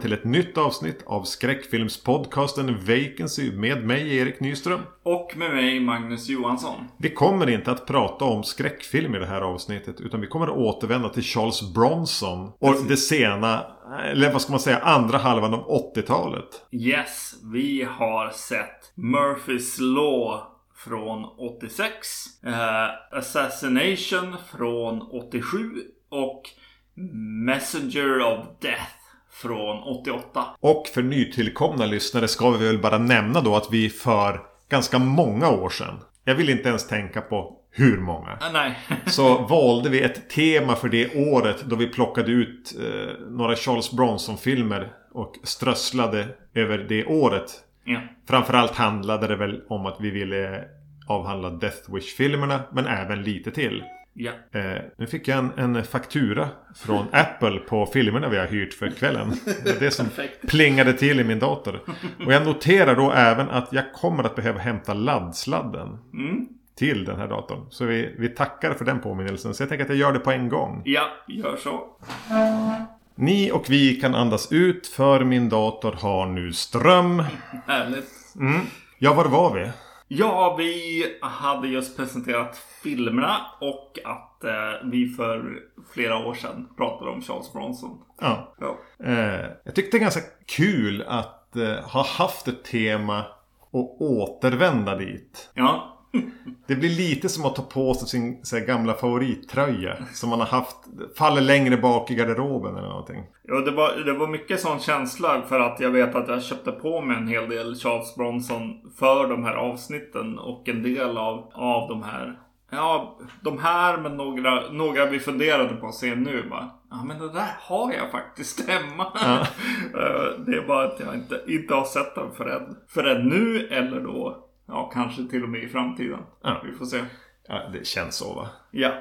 Välkommen till ett nytt avsnitt av skräckfilmspodcasten Vacancy med mig Erik Nyström. Och med mig Magnus Johansson. Vi kommer inte att prata om skräckfilm i det här avsnittet utan vi kommer att återvända till Charles Bronson och det sena, eller vad ska man säga, andra halvan av 80-talet. Yes, vi har sett Murphys Law från 86. Eh, Assassination från 87. Och Messenger of Death från 88. Och för nytillkomna lyssnare ska vi väl bara nämna då att vi för ganska många år sedan. Jag vill inte ens tänka på hur många. Ah, nej. Så valde vi ett tema för det året då vi plockade ut eh, några Charles Bronson-filmer och strösslade över det året. ja. Framförallt handlade det väl om att vi ville avhandla Death Wish-filmerna men även lite till. Ja. Eh, nu fick jag en, en faktura från Apple på filmerna vi har hyrt för kvällen. Det var det som plingade till i min dator. Och jag noterar då även att jag kommer att behöva hämta laddsladden Mm. till den här datorn. Så vi, vi tackar för den påminnelsen. Så jag tänker att jag gör det på en gång. Ja, gör så. Ni och vi kan andas ut för min dator har nu ström. Härligt. Ja, var var vi? Ja, vi hade just presenterat filmerna och att eh, vi för flera år sedan pratade om Charles Bronson. Ja. Ja. Eh, jag tyckte det är ganska kul att eh, ha haft ett tema och återvända dit. Ja. Det blir lite som att ta på sig sin här, gamla favorittröja. Som man har haft, faller längre bak i garderoben eller någonting. Ja, det var, det var mycket sån känsla för att jag vet att jag köpte på mig en hel del Charles Bronson för de här avsnitten och en del av, av de här. Ja, de här men några, några vi funderade på att se nu bara. Ja, men det där har jag faktiskt hemma. Eh, det är bara att jag inte, inte har sett dem förrän, förrän nu eller då. Ja, kanske till och med i framtiden. Ja. Vi får se. Ja, det känns så va. Ja.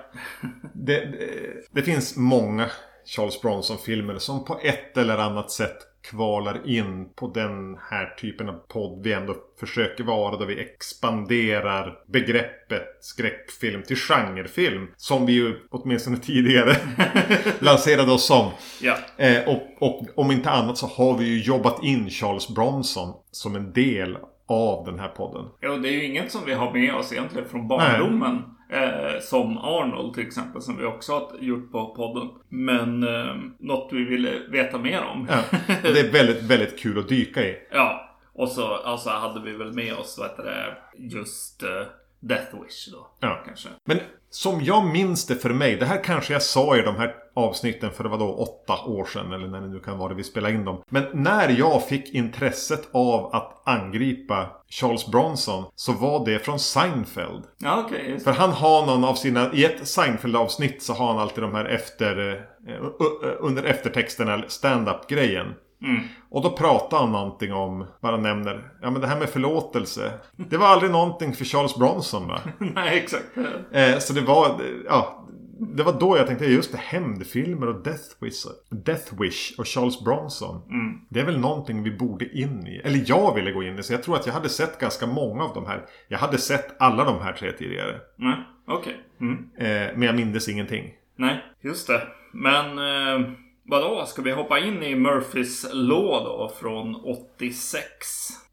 Det, det, det finns många Charles Bronson-filmer som på ett eller annat sätt kvalar in på den här typen av podd vi ändå försöker vara. Där vi expanderar begreppet skräckfilm till genrefilm. Som vi ju åtminstone tidigare lanserade oss som. Ja. Eh, och, och om inte annat så har vi ju jobbat in Charles Bronson som en del av den här podden. Jo, det är ju inget som vi har med oss egentligen från barndomen. Eh, som Arnold till exempel, som vi också har gjort på podden. Men eh, något vi ville veta mer om. Ja, och det är väldigt, väldigt kul att dyka i. Ja, och så alltså, hade vi väl med oss, vad heter det, just eh, Death Wish då. Ja. Kanske. Men som jag minns det för mig, det här kanske jag sa i de här avsnitten för det var då åtta år sedan eller när det nu kan vara det vi spelade in dem. Men när jag fick intresset av att angripa Charles Bronson så var det från Seinfeld. Ja, just För han har någon av sina, i ett Seinfeld-avsnitt så har han alltid de här efter, eh, under eftertexterna stand-up grejen. Mm. Och då pratar han någonting om, bara nämner, ja men det här med förlåtelse. Det var aldrig någonting för Charles Bronson va? Nej, exakt. Eh, så det var, ja. Det var då jag tänkte, just det, hämndfilmer och Death Wish, Death Wish och Charles Bronson. Det är väl någonting vi borde in i. Eller jag ville gå in i. Så jag tror att jag hade sett ganska många av de här. Jag hade sett alla de här tre tidigare. Nej, okej. Mm. Eh, men jag mindes ingenting. Nej, just det. Men eh, vadå? Ska vi hoppa in i Murphys Law då från 86?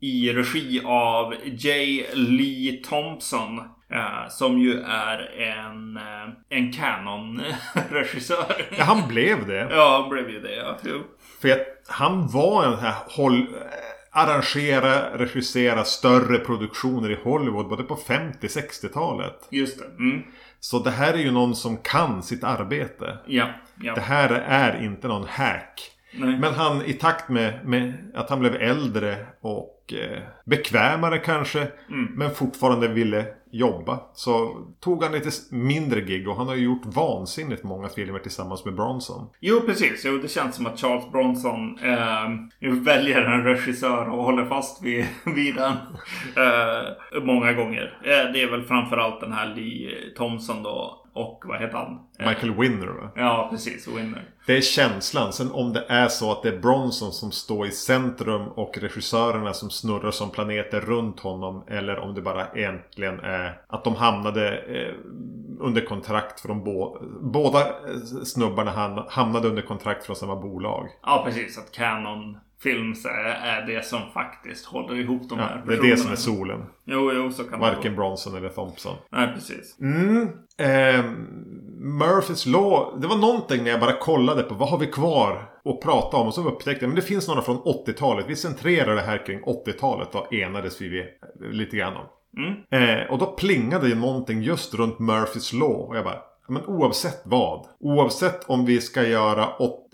I regi av J. Lee Thompson. Eh, som ju är en, eh, en Canon-regissör. Ja, han blev det. ja, han blev ju det. Ja. För att han var en här håll... eh, Arrangera, regissera större produktioner i Hollywood både på 50-60-talet. Just det. Mm. Så det här är ju någon som kan sitt arbete. Ja, ja. Det här är inte någon hack. Nej. Men han i takt med, med att han blev äldre och eh, bekvämare kanske. Mm. Men fortfarande ville jobba. Så tog han lite mindre gig och han har ju gjort vansinnigt många filmer tillsammans med Bronson. Jo, precis. Jo, det känns som att Charles Bronson eh, väljer en regissör och håller fast vid, vid den eh, många gånger. Eh, det är väl framförallt den här Lee Thompson då. Och vad heter han? Eh, Michael Winner va? Ja, precis. Winner. Det är känslan. Sen om det är så att det är Bronson som står i centrum och regissörerna som snurrar som planeter runt honom. Eller om det bara egentligen är att de hamnade eh, under kontrakt från bå båda eh, snubbarna hamnade under kontrakt från samma bolag. Ja, precis. Att Canon Films är, är det som faktiskt håller ihop de Ja, här det är det som är solen. Jo, jo, så kan Varken det Bronson eller Thompson. Nej, precis. Mm. Eh, Murphys Law. Det var någonting när jag bara kollade på vad har vi kvar att prata om. Och så upptäckte jag men det finns några från 80-talet. Vi centrerar det här kring 80-talet. Då enades vi lite grann om. Mm. Eh, och då plingade ju någonting just runt Murphys Law. Och jag bara, men oavsett vad. Oavsett om vi ska göra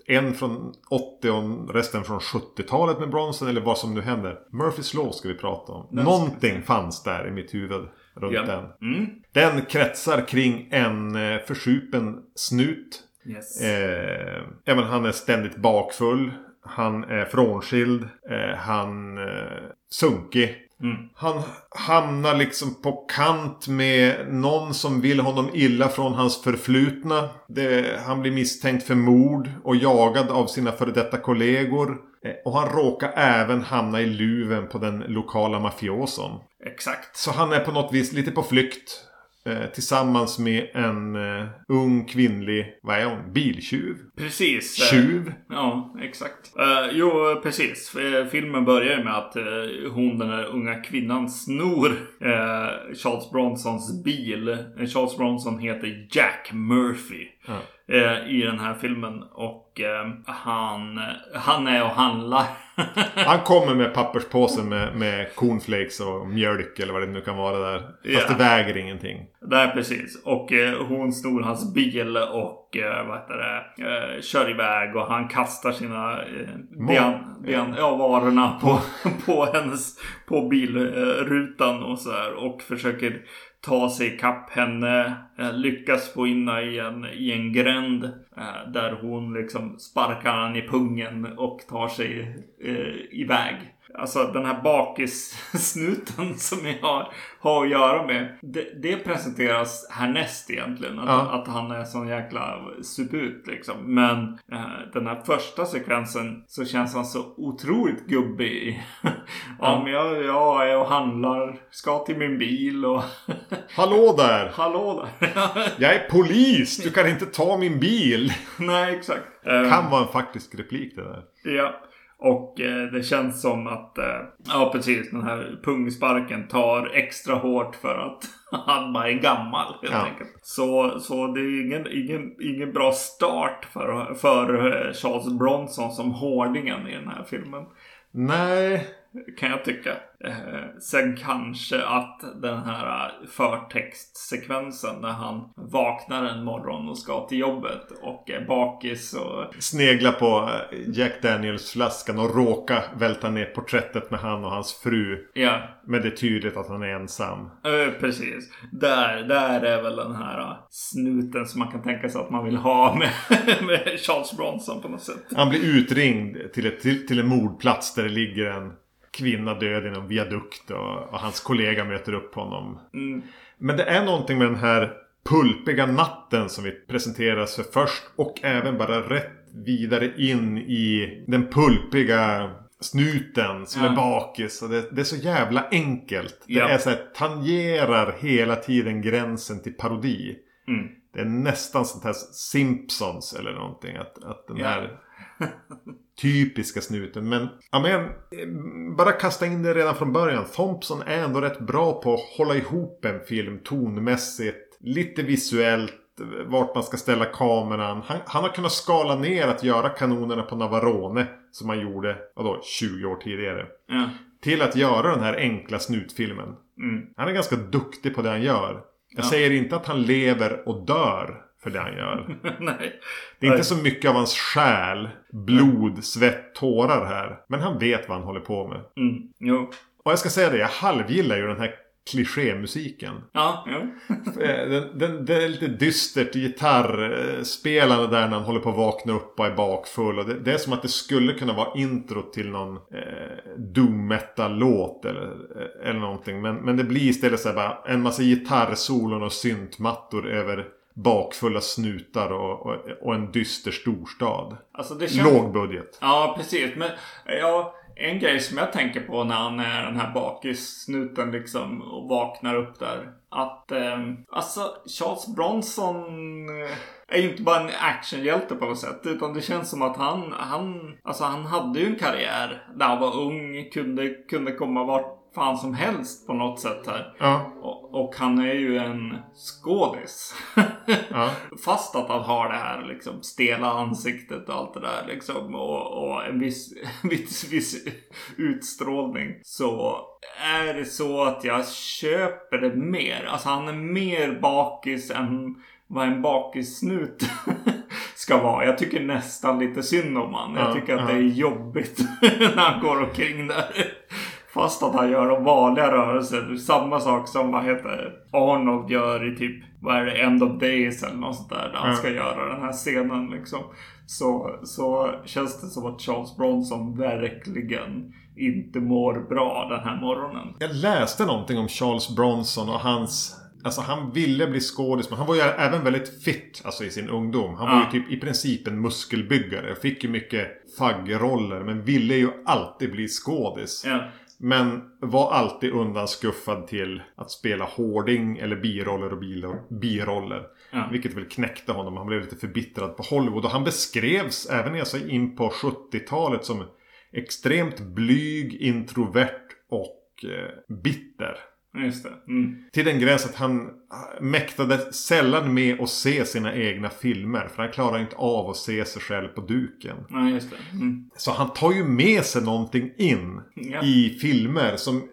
en från 80 och resten från 70-talet med Bronson eller vad som nu händer. Murphys Law ska vi prata om. Den Någonting fanns där i mitt huvud runt Ja. den. Mm. Den kretsar kring en eh, försupen snut. Yes. Eh, ja, men han är ständigt bakfull. Han är frånskild. Eh, han eh, sunkig. Mm. Han hamnar liksom på kant med någon som vill honom illa från hans förflutna. Det, han blir misstänkt för mord och jagad av sina före detta kollegor. Eh, Och han råkar även hamna i luven på den lokala mafioson. Exakt. Så han är på något vis lite på flykt. Eh, tillsammans med en eh, ung kvinnlig, vad är hon? Biltjuv? Precis. Tjuv? Ja, exakt. Eh, jo, precis. Filmen börjar med att eh, hon, den här unga kvinnan, snor eh, Charles Bronsons bil. Charles Bronson heter Jack Murphy. Eh, I den här filmen. Och han, han är och handlar. Han kommer med papperspåsen med, med cornflakes och mjölk eller vad det nu kan vara där. Fast Ja. det väger ingenting. Där precis. Och hon snor hans bil och eh, vad heter det, eh, kör iväg och han kastar sina eh, han, ja, varorna på, på hennes på bilrutan och så här och försöker ta sig ikapp henne. Eh, lyckas få in i en, i en gränd där hon liksom sparkar han i pungen och tar sig eh, iväg. Alltså den här bakissnuten som jag har, har att göra med. Det, det presenteras härnäst egentligen. Att, Ja. att han är sån jäkla suput liksom. Men eh, den här första sekvensen så känns han så otroligt gubbig. ja, Ja. men jag, jag är och handlar. Ska till min bil och Hallå där! hallå där. Jag är polis! Du kan inte ta min bil! Nej, exakt. Eh, Kan vara en faktisk replik det där. Ja. Och eh, det känns som att, eh, ja precis, den här pungsparken tar extra hårt för att han bara är gammal helt Ja. enkelt. Så, så det är ingen, ingen, ingen bra start för, för eh, Charles Bronson som hårdingen i den här filmen. Nej, Kan jag tycka. Eh, sen kanske att den här eh, förtextsekvensen när han vaknar en morgon och ska till jobbet och är bakis och snegla på eh, Jack Daniels-flaskan och råka välta ner porträttet med han och hans fru. ja, Men det är tydligt att han är ensam. Eh, precis. Där, där är väl den här uh, snuten som man kan tänka sig att man vill ha med, med Charles Bronson på något sätt. Han blir utringd till, ett, till, till en mordplats där det ligger en kvinna död i någon viadukt och, och hans kollega möter upp honom. Mm. Men det är någonting med den här pulpiga natten som vi presenteras för först och även bara rätt vidare in i den pulpiga snuten som Ja. är bakis. Och det, det är så jävla enkelt. Det Ja. är så här, tangerar hela tiden gränsen till parodi. Mm. Det är nästan sånt här Simpsons eller någonting. Att, att den Ja. här typiska snuten. Men, ja, men eh, bara kasta in det redan från början. Thompson är ändå rätt bra på att hålla ihop en film tonmässigt. Lite visuellt. Vart man ska ställa kameran. Han, han har kunnat skala ner att göra kanonerna på Navarone. Som han gjorde, vadå, 20 år tidigare. Ja. Till att göra den här enkla snutfilmen. Mm. Han är ganska duktig på det han gör. Jag Ja. säger inte att han lever och dör för det han gör. Nej. Det är inte så mycket av hans själ, blod, svett, tårar här. Men han vet vad han håller på med. Mm. Jo. Och jag ska säga det, jag halvgillar ju den här klichémusiken. Ja, jo. Eh, Den, den, det är lite dystert gitarrspelande där när han håller på att vakna upp och är bakfull. Och det, det är som att det skulle kunna vara intro till någon eh, doom metal-låt eller, eh, eller någonting. Men, men det blir istället så här bara en massa gitarrsolon och syntmattor över bakfulla snutar och, och, och en dyster storstad. Alltså det känns... Låg budget. Ja, precis. Men ja, en grej som jag tänker på när han är den här bakissnuten liksom och vaknar upp där. Att eh, alltså Charles Bronson eh, är ju inte bara en actionhjälte på något sätt. Utan det känns som att han, han, alltså han hade ju en karriär när han var ung. Kunde, kunde komma vart fan som helst på något sätt här. Ja. Och, och han är ju en skådis. Ja. Fast att han har det här liksom stela ansiktet och allt det där liksom. Och, och en viss, viss, viss utstrålning. Så är det så att jag köper det mer. Alltså han är mer bakis än vad en bakissnut ska vara. Jag tycker nästan lite synd om han. Jag Ja, tycker att det är jobbigt när han går omkring där. Fast att han gör de vanliga rörelser. Samma sak som vad heter Arnold gör i typ, vad är det, End of Days eller något sånt där. Där han ska göra den här scenen liksom. Så, så känns det som att Charles Bronson verkligen inte mår bra den här morgonen. Jag läste någonting om Charles Bronson och hans... Alltså han ville bli skådis men han var ju även väldigt fit alltså i sin ungdom. Han var Ja. ju typ i princip en muskelbyggare. Fick ju mycket faggroller men ville ju alltid bli skådis. Ja. Men var alltid undanskuffad till att spela hårding eller biroller och biroller. Ja. Vilket väl knäckte honom. Han blev lite förbittrad på Hollywood. Och han beskrevs även alltså in på 70-talet som extremt blyg, introvert och eh, bitter. Just det. Mm. Till den gräns att han mäktade sällan med att se sina egna filmer. För han klarar inte av att se sig själv på duken. Ja, just det. Mm. Så han tar ju med sig någonting in Ja. i filmer som eh,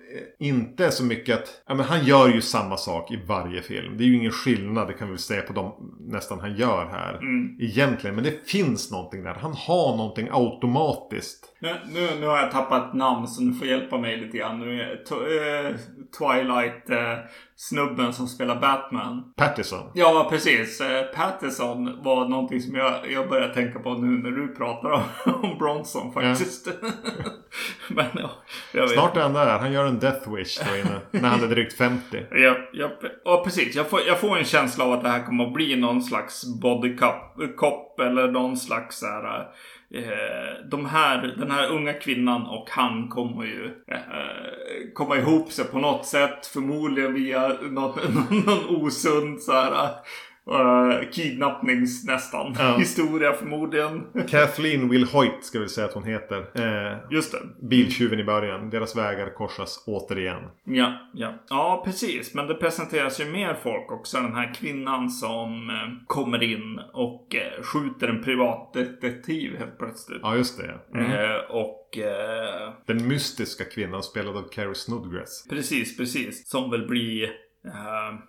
inte är så mycket att... Ja, men han gör ju samma sak i varje film. Det är ju ingen skillnad, det kan vi väl säga på de nästan han gör här. Mm. Egentligen, men det finns någonting där. Han har någonting automatiskt. Nu, nu, nu har jag tappat namn så du får hjälpa mig lite grann. Nu är to- eh, Twilight eh, snubben som spelar Batman. Pattison. Ja, precis. Eh, Pattison var någonting som jag, jag började tänka på nu när du pratar om, om Bronson faktiskt. Men ja. Snart är han där. Han gör en death wish då inne, när han är drygt 50. Ja, ja, ja precis. Jag får, jag får en känsla av att det här kommer att bli någon slags body cop, cop eller någon slags så här, eh, Eh, de här, den här unga kvinnan och han kommer ju eh, komma ihop sig på något sätt. Förmodligen via någon, någon osund så här eh, kidnappnings nästan Ja. historia förmodligen. Kathleen Will Hoyt ska vi säga att hon heter. Eh, Just det. biltjuven i början. Deras vägar korsas återigen. Ja, ja. Ja, precis. Men det presenteras ju mer folk också. Den här kvinnan som eh, kommer in och skjuter en privatdetektiv helt plötsligt. Ja, just det. Mm. Och Den mystiska kvinnan spelad av Carrie Snodgrass. precis, precis. Som väl blir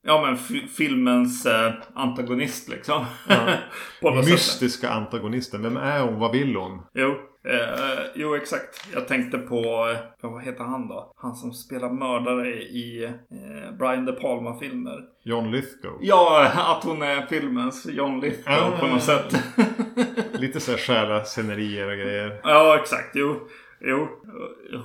ja, men fi- filmens eh, antagonist liksom. Sätt. Mystiska antagonisten. Vem är hon? Vad vill hon? Jo, eh, jo exakt. Jag tänkte på, eh, vad heter han då? Han som spelar mördare i eh, Brian De Palma-filmer. John Lithgow. Ja, att hon är filmens John Lithgow Ah. på något sätt. Lite så här stjäla scenerier och grejer. ja, exakt. Jo, jo.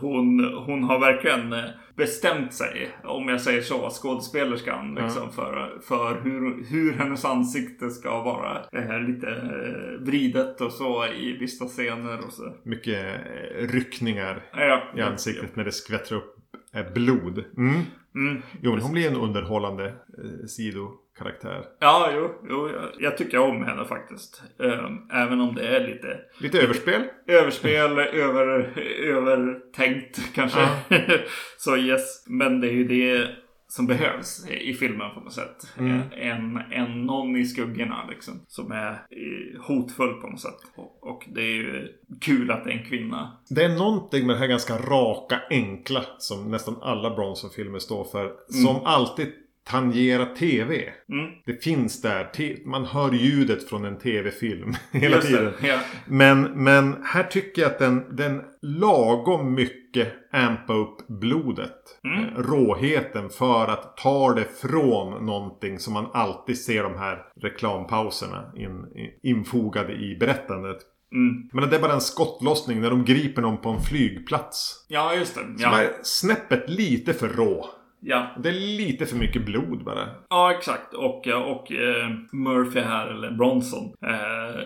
Hon, hon har verkligen eh, bestämt sig, om jag säger så, skådespelerskan. Liksom, för, för hur, hur hennes ansikte ska vara eh, lite eh, vridet och så i vissa scener och så. Mycket eh, ryckningar Ja, i ansiktet när det skvättrar upp eh, blod. Mm. Mm. Jo, men hon blir en underhållande eh, sidokaraktär. Ja, jo, jo jag, jag tycker om henne faktiskt. Ehm, även om det är lite Lite överspel. överspel, över, övertänkt kanske. Så yes, men det är ju det som behövs i filmen på något sätt. Mm. En, en någon i skuggorna liksom. Som är eh, hotfull på något sätt. Och, och det är ju kul att det är en kvinna. Det är någonting med det här ganska raka, enkla som nästan alla Bronson-filmer står för. Som alltid tangerar TV. Mm. Det finns där. Man hör ljudet från en TV-film hela Just tiden. ja. Men, men här tycker jag att den, den lagom mycket ampa upp blodet. Mm. Eh, Råheten för att ta det från någonting som man alltid ser de här reklampauserna in, i- infogade i berättandet. Mm. Men det är bara en skottlossning när de griper någon på en flygplats. ja, just det. Som Ja. är snäppet lite för rå. Ja. Det är lite för mycket blod bara. Ja, exakt. Och, och eh, Murphy här, eller Bronson, eh,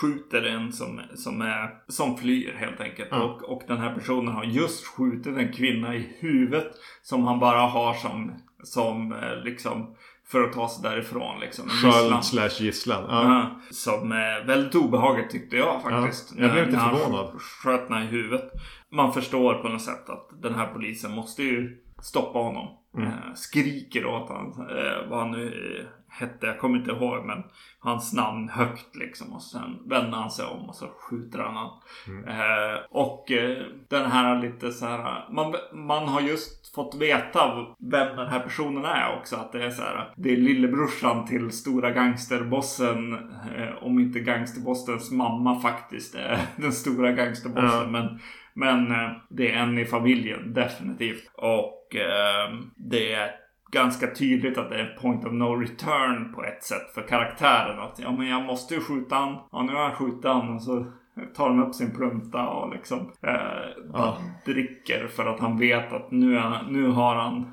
skjuter en som, som, är, som flyr helt enkelt. Ja. Och, och den här personen har just skjutit en kvinna i huvudet som han bara har som, som eh, liksom för att ta sig därifrån liksom. Sköld slash gisslan. Ja. Ja, som är väldigt obehagligt tyckte jag faktiskt. Ja, jag blev lite när han förvånad. Sköt i huvudet. Man förstår på något sätt att den här polisen måste ju stoppa honom. Mm. Eh, skriker åt honom. Eh, vad han nu eh, hette. Jag kommer inte ihåg. Men hans namn högt liksom. Och sen vänder han sig om och så skjuter han han. Mm. Eh, och eh, den här lite så här. Man, man har just fått veta vem den här personen är också. Att det är så här. Det är lillebrorsan till stora gangsterbossen. Eh, om inte gangsterbossens mamma faktiskt är den stora gangsterbossen. Ja. Men, men det är en i familjen definitivt. Och eh, det är ganska tydligt att det är point of no return på ett sätt för karaktären. Att ja men jag måste ju skjuta han. Ja nu har jag skjutit han. Och så tar han upp sin plunta och liksom eh, Ja. dricker för att han vet att nu, är, nu har han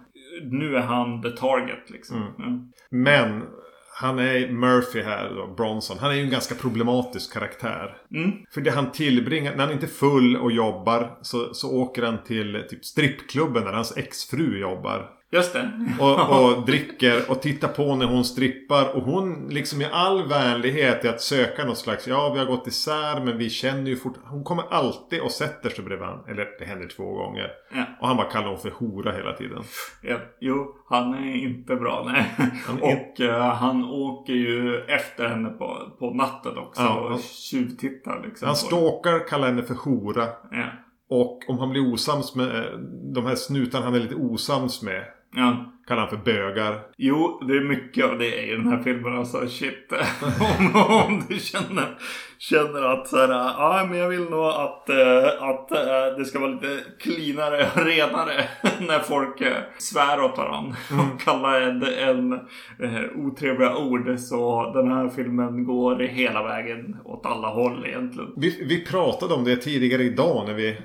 nu är han the target liksom. Mm. Ja. Men han är Murphy här då, Bronson. Han är ju en ganska problematisk karaktär. Mm. För det han tillbringar, när han inte är full och jobbar så, så åker han till typ strippklubben där hans exfru jobbar. Just det. Och, och dricker och tittar på när hon strippar. Och hon liksom i all vänlighet i att söka något slags, ja vi har gått isär men vi känner ju fort. Hon kommer alltid och sätter sig bredvid han. Eller det händer två gånger. Ja. Och han bara kallar hon för hora hela tiden. Ja, jo, han är inte bra. Nej. Och eh, han åker ju efter henne på, på natten också. Ja, och han- tjuvtittar liksom. Han stalkar, kallar henne för hora. Ja. Och om han blir osams med eh, de här snutarna han är lite osams med. Ja. Kallar han för bögar. Jo, det är mycket av det i den här filmen. Alltså shit. om, om du känner, känner att så här, ja men jag vill nog att, eh, att eh, det ska vara lite cleanare och renare när folk eh, svär åt varandra. Och kallar en, en otrevliga ord. Så den här filmen går hela vägen åt alla håll egentligen. Vi, vi pratade om det tidigare idag när vi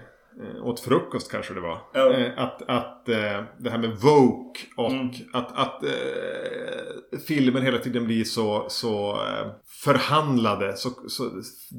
åt frukost kanske det var. Eh, att att eh, det här med Vogue och Mm. att, att eh, filmer hela tiden blir så, så eh, förhandlade. Så, så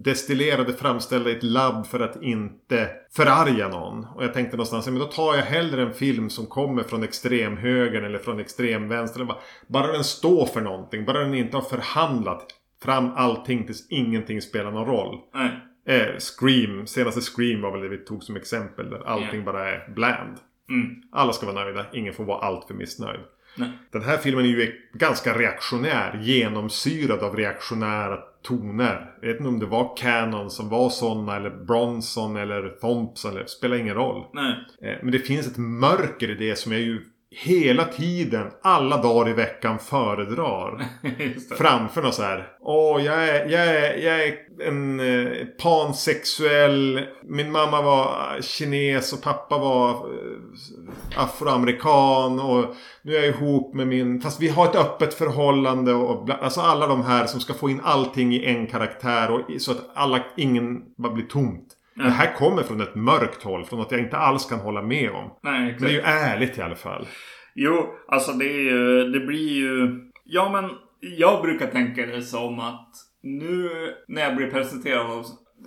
destillerade, framställda i ett labb för att inte förarga någon. Och jag tänkte någonstans, men då tar jag hellre en film som kommer från extremhögern eller från extremvänster. Eller bara, bara den står för någonting. Bara den inte har förhandlat fram allting tills ingenting spelar någon roll. Nej. Eh, Scream, senaste Scream var väl det vi tog som exempel. Där allting Ja. bara är bland. Mm. Alla ska vara nöjda, ingen får vara alltför missnöjd. Nej. Den här filmen är ju ganska reaktionär, genomsyrad av reaktionära toner. Jag vet inte om det var Canon som var sådana eller Bronson eller Thompson. Det spelar ingen roll. Nej. Eh, Men det finns ett mörker i det som jag ju hela tiden, alla dagar i veckan föredrar. Framför något så här. Åh, jag är, jag är, jag är en eh, pansexuell. Min mamma var kines och pappa var eh, afroamerikan. Och nu är jag ihop med min... Fast vi har ett öppet förhållande. Och bla, alltså alla de här som ska få in allting i en karaktär. Och, så att alla, ingen bara blir tomt. Det här kommer från ett mörkt håll. Från något jag inte alls kan hålla med om. Nej, Men exakt. det är ju ärligt i alla fall. Jo, alltså det är ju, det blir ju... Ja men, jag brukar tänka det som att nu när jag blir presenterad av,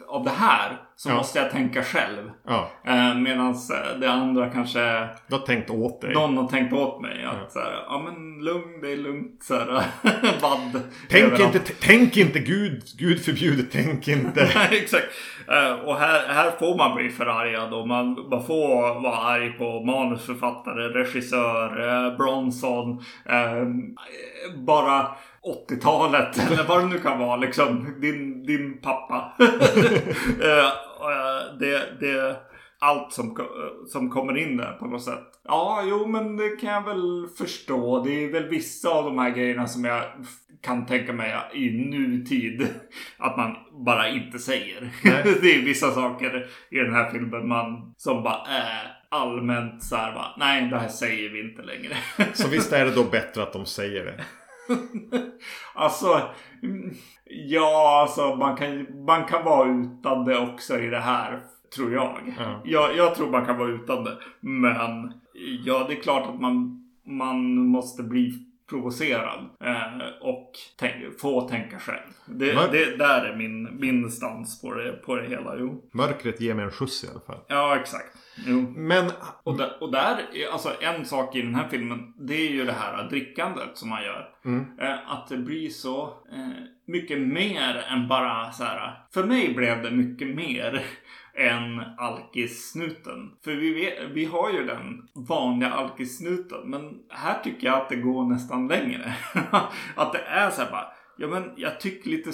av det här så Ja. måste jag tänka själv. Ja, Eh, Medan det andra kanske du har tänkt åt dig. någon har tänkt åt mig. Att Ja. så här, ja men lugn, det är lugnt. Så här, vadd. Tänk överallt. inte, tänk inte Gud, Gud förbjude, tänk inte. Nej, exakt. Eh, och här, här får man bli förargad och man, man får vara arg på manusförfattare, regissör, eh, Bronson, eh, bara 80-talet eller vad det nu kan vara liksom. Din, din pappa. Eh, eh, det, det, allt som, som kommer in där på något sätt. Ja, jo men det kan jag väl förstå. Det är väl vissa av de här grejerna som jag kan tänka mig i nutid att man bara inte säger. Nej. det är vissa saker i den här filmen man som bara är allmänt så här bara, nej det här säger vi inte längre. Så visst är det då bättre att de säger det. Alltså, mm, ja alltså man kan, man kan vara utan det också i det här tror jag. Ja. jag. Jag tror man kan vara utan det. Men ja, det är klart att man, man måste bli provocerad eh, och tänk, få tänka själv. Det, Men- det, där är min, min stans på det, på det hela. Jo. Mörkret ger mig en skjuts i alla fall. Ja, exakt. Jo. Men Och, där, och där, är- alltså en sak i den här filmen, det är ju det här drickandet som man gör. Mm. Eh, att det blir så eh, mycket mer än bara så här. För mig blev det mycket mer än alkissnuten. För vi, vet, vi har ju den vanliga alkissnuten. Men här tycker jag att det går nästan längre. att det är så här bara. Ja men jag tycker lite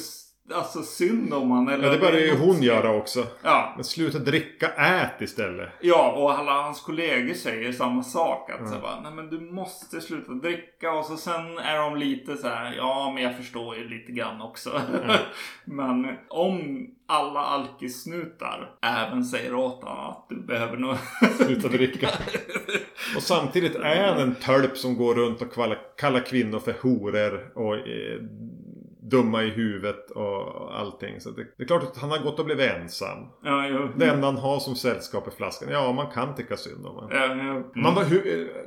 alltså, synd om han. Eller ja, det börjar ju hon göra också. Ja, Men sluta dricka, ät istället. Ja, och alla hans kollegor säger samma sak. Att så här bara, nej men du måste sluta dricka. Och så sen är de lite så här, ja men jag förstår ju lite grann också. men om alla alkisnutar även säger åt honom att du behöver nog... Sluta dricka. Och samtidigt är han en tölp som går runt och kallar kvinnor för horor och eh, dumma i huvudet och allting. Så det, det är klart att han har gått och blivit ensam. ja, jo. Det enda han har som sällskap är flaskan. Ja, man kan tycka synd om honom. Ja, ja. Man var,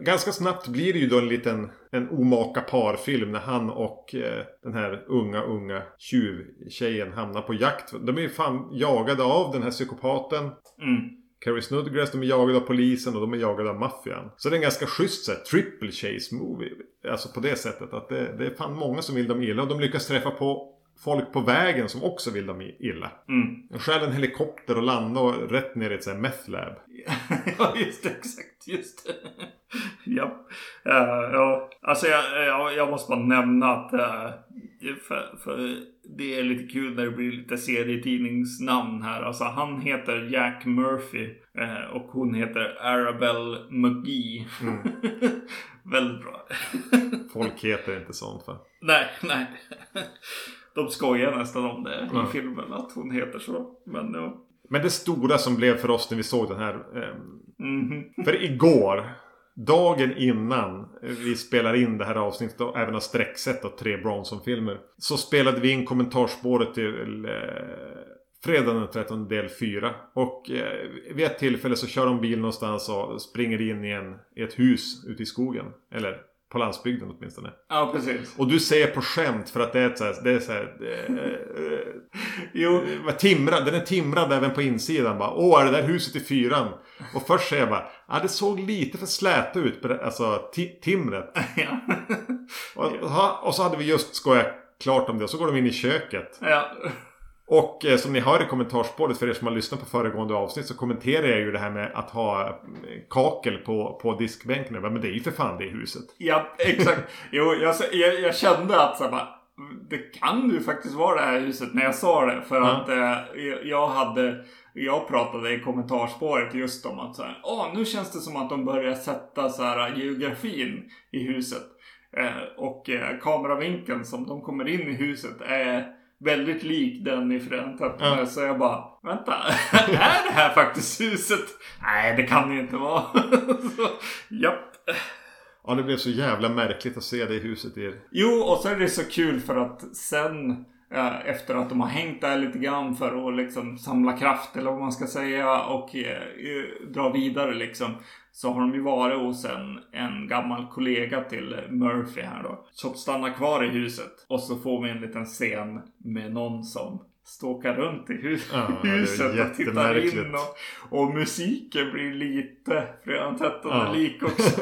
ganska snabbt blir det ju då en liten en omaka parfilm när han och eh, den här unga, unga tjuvtjejen hamnar på jakt. De är ju fan jagade av den här psykopaten. Mm. Carrie Snodgrass, de är jagade av polisen och de är jagade av maffian. Så det är en ganska schysst så här, triple chase movie. Alltså på det sättet att det, det är fan många som vill dem illa och de lyckas träffa på folk på vägen som också vill dem illa. Mm. De stjäl en helikopter och landar rätt ner i ett meth lab. ja, just det. Exakt. Just det. ja. Eh, ja. Alltså jag, jag, jag måste bara nämna att eh, för, för det är lite kul när det blir lite serietidningsnamn här. Alltså han heter Jack Murphy eh, och hon heter Arabelle McGee. Väldigt bra. Folk heter inte sånt va? nej, nej. De skojar nästan om det Ja. i filmen att hon heter så. Men ja. Men det stora som blev för oss när vi såg den här. Eh, Mhm. för igår. Dagen innan vi spelar in det här avsnittet och även har sträcksett av tre Bronson-filmer. Så spelade vi in kommentarspåret till eh, fredagen den 13 del 4. Och eh, vid ett tillfälle så kör de bil någonstans och springer in i, en, i ett hus ute i skogen. Eller på landsbygden åtminstone. Ja, precis. Och du säger på skämt för att det är så här, det är så här, eh, eh, Jo, vad timrad, den är timrad även på insidan bara. Åh, är det där huset i fyran? Och först säger jag bara, ja det såg lite för släta ut på det, alltså ti- timret. ja. Och, och så hade vi just skojat klart om det och så går de in i köket. ja. Och eh, som ni hör i kommentarspåret för er som har lyssnat på föregående avsnitt så kommenterar jag ju det här med att ha eh, kakel på, på diskbänken. Men det är ju för fan det huset. Ja, exakt. Jo, jag, jag, jag kände att så här, bara, det kan ju faktiskt vara det här huset när jag sa det. För Ja. att eh, jag- hade, jag pratade i kommentarspåret just om att så här, Åh, nu känns det som att de börjar sätta så här, geografin i huset. Eh, och eh, kameravinkeln som de kommer in i huset är väldigt lik den i Förenta Ja. Så jag bara, vänta, är det här faktiskt huset? Nej, det kan det ju inte vara. så, japp. Ja, det blev så jävla märkligt att se det huset i. Jo, och så är det så kul för att sen eh, efter att de har hängt där lite grann för att liksom samla kraft eller vad man ska säga och eh, eh, dra vidare liksom. Så har de ju varit hos en, en gammal kollega till Murphy här då. Som stannar kvar i huset. Och så får vi en liten scen med någon som ståkar runt i hus- Ja, huset och tittar in. Och, och musiken blir lite den 13 Ja. lik också.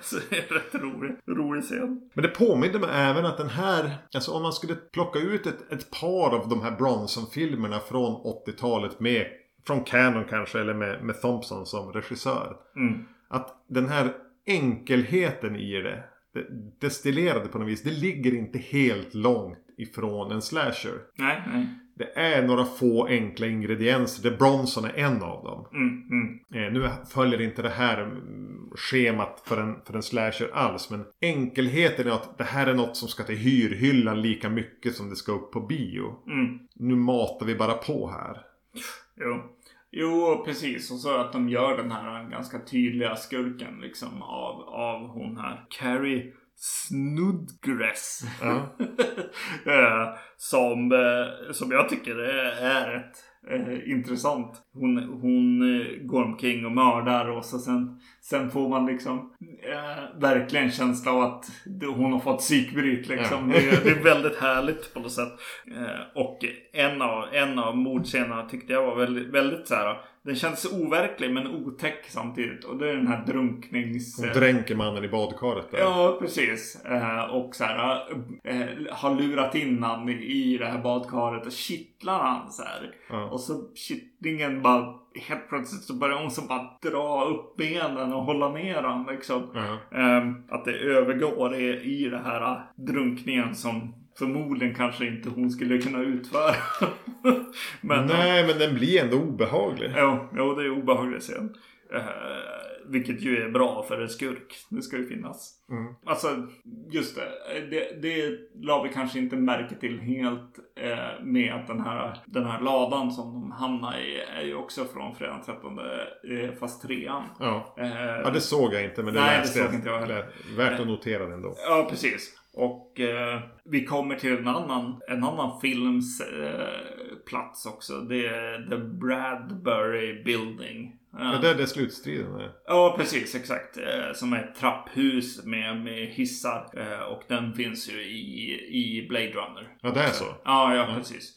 så det är rätt rolig, rolig scen. Men det påminner mig även att den här, alltså om man skulle plocka ut ett, ett par av de här Bronson-filmerna från 80-talet med, från Canon kanske, eller med, med Thompson som regissör. Mm. Att den här enkelheten i det, det destillerade på något vis, det ligger inte helt långt ifrån en slasher. Nej, nej. Det är några få enkla ingredienser, där Bronson är en av dem. Mm, mm. Eh, nu följer inte det här mm, schemat för en, för en slasher alls. Men enkelheten är att det här är något som ska till hyrhyllan lika mycket som det ska upp på bio. Mm. Nu matar vi bara på här. Jo. Jo, precis. Och så att de gör den här ganska tydliga skurken liksom av, av hon här. Carrie Snodgrass. Ja. Eh, som, eh, som jag tycker är, är ett eh, intressant. Hon, hon eh, går omkring och mördar och så sen, sen får man liksom eh, verkligen känsla av att hon har fått psykbryt liksom. Ja. Det, är- det är väldigt härligt på något sätt. Eh, och en av, en av mordscenerna tyckte jag var väldigt, väldigt så här. Den känns overklig men otäck samtidigt. Och det är den här drunknings... Hon dränker mannen i badkaret där. Ja, precis. Eh, och så här, har lurat in han i det här badkaret och kittlar han så här. Ja. Och så kittlingen bara helt plötsligt så börjar hon så bara dra upp benen och hålla ner han liksom. Eh, att det övergår i, i det här eh, drunkningen som förmodligen kanske inte hon skulle kunna utföra. men, Nej, men den blir ändå obehaglig. Jo, jo, det är obehagligt scen. Vilket ju är bra för en skurk. Det ska ju finnas. Mm. Alltså, just det. Det, det la vi kanske inte märke till helt eh, med att den här, den här ladan som de hamnar i är ju också från fredag den 13. Eh, fast trean. Ja. Eh, ja, det såg jag inte men det Nej, det läste såg inte jag heller. Värt att notera det ändå. Ja, precis. Och eh, vi kommer till en annan, en annan films eh, plats också. Det är The Bradbury Building. Ja, det är det slutstriden är. Ja, precis. Exakt. Eh, som är ett trapphus med, med hissar. Eh, och den finns ju i, i Blade Runner. Ja, det är så. Ja, ja, precis.